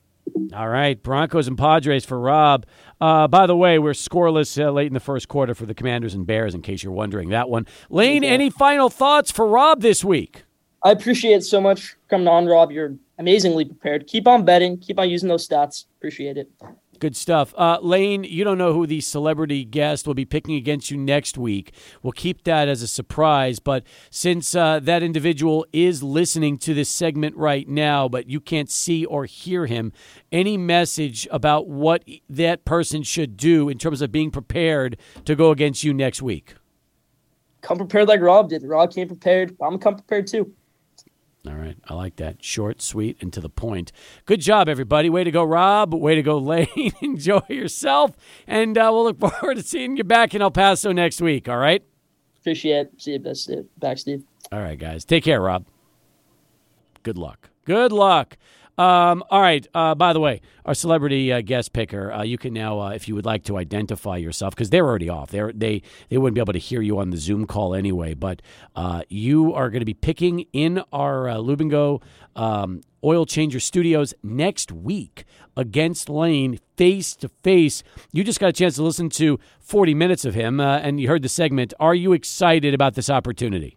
All right, Broncos and Padres for Rob. Uh, by the way, we're scoreless uh, late in the first quarter for the Commanders and Bears. In case you're wondering that one, Lane, Yeah. any final thoughts for Rob this week? I appreciate it so much for coming on, Rob. You're amazingly prepared. Keep on betting. Keep on using those stats. Appreciate it. Good stuff. Uh, Lane, you don't know who the celebrity guest will be picking against you next week. We'll keep that as a surprise. But since uh, that individual is listening to this segment right now, but you can't see or hear him, any message about what that person should do in terms of being prepared to go against you next week? Come prepared like Rob did. Rob came prepared. I'm gonna come prepared too. All right. I like that. Short, sweet, and to the point. Good job, everybody. Way to go, Rob. Way to go, Lane. Enjoy yourself. And uh, we'll look forward to seeing you back in El Paso next week. All right. Appreciate it. See you best back, Steve. All right, guys. Take care, Rob. Good luck. Good luck. Um, all right. Uh, by the way, our celebrity uh, guest picker, uh, you can now, uh, if you would like to identify yourself, because they're already off. They're, they they wouldn't be able to hear you on the Zoom call anyway. But uh, you are going to be picking in our uh, Lubingo um, Oil Changer Studios next week against Lane face to face. You just got a chance to listen to 40 minutes of him, and you heard the segment. Are you excited about this opportunity?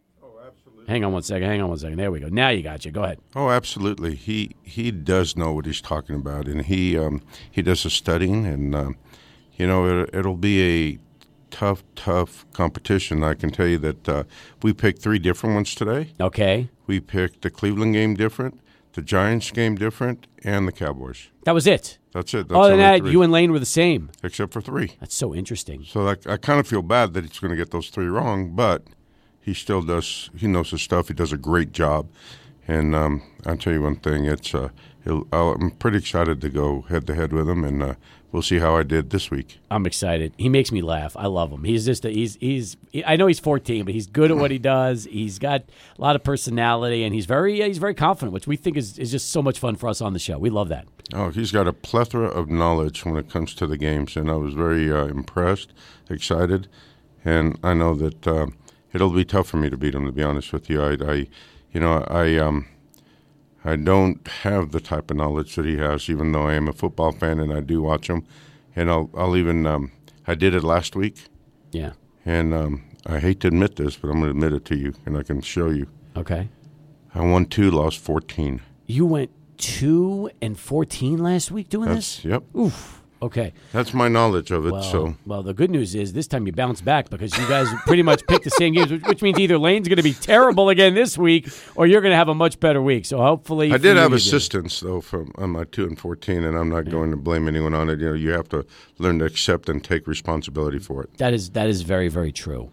Hang on one second. Hang on one second. There we go. Now you got you. Go ahead. Oh, absolutely. He he does know what he's talking about, and he um, he does the studying, and um, you know it, it'll be a tough, tough competition. I can tell you that uh, we picked three different ones today. Okay. We picked the Cleveland game different, the Giants game different, and the Cowboys. That was it. That's it. That's Other than that, three, you and Lane were the same. except for three. That's so interesting. So I, I kind of feel bad that he's going to get those three wrong, but he still does. He knows his stuff. He does a great job, and um, I'll tell you one thing. It's uh, he'll, I'll, I'm pretty excited to go head to head with him, and uh, we'll see how I did this week. I'm excited. He makes me laugh. I love him. He's just a, he's he's I know he's 14, but he's good at what he does. He's got a lot of personality, and he's very he's very confident, which we think is, is just so much fun for us on the show. We love that. Oh, he's got a plethora of knowledge when it comes to the games, and I was very uh, impressed, excited, and I know that uh, it'll be tough for me to beat him. To be honest with you, I, I you know, I um, I don't have the type of knowledge that he has, even though I am a football fan and I do watch him, and I'll I'll even um, I did it last week, Yeah. and um, I hate to admit this, but I'm going to admit it to you, and I can show you. Okay. I won two, lost fourteen. You went two and 14 last week doing That's this. yep. Oof. Okay. That's my knowledge of it. Well, so well, the good news is this time you bounce back because you guys pretty much picked the same games, which, which means either Lane's going to be terrible again this week, or you're going to have a much better week. So hopefully, I did have assistance though from on my two and fourteen, and I'm not going to blame anyone on it. You know, you have to learn to accept and take responsibility for it. That is that is very very true.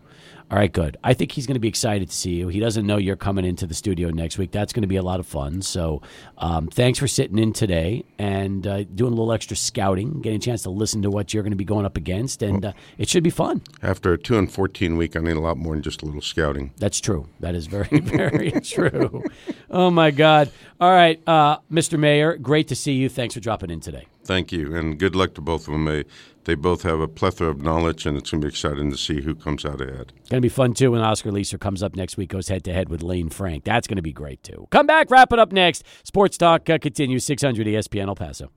All right, good. I think he's going to be excited to see you. He doesn't know you're coming into the studio next week. That's going to be a lot of fun. So, um, thanks for sitting in today and uh, doing a little extra scouting, getting a chance to listen to what you're going to be going up against, and uh, it should be fun. After a two and fourteen week, I need a lot more than just a little scouting. That's true. That is very, very true. Oh my God! All right, uh, Mr. Mayor, great to see you. Thanks for dropping in today. Thank you, and good luck to both of them. They, both have a plethora of knowledge, and it's going to be exciting to see who comes out ahead. Going to be fun too when Oscar Leeser comes up next week, goes head to head with Lane Frank. That's going to be great too. Come back, wrap it up next. Sports Talk uh, continues 600 ESPN El Paso.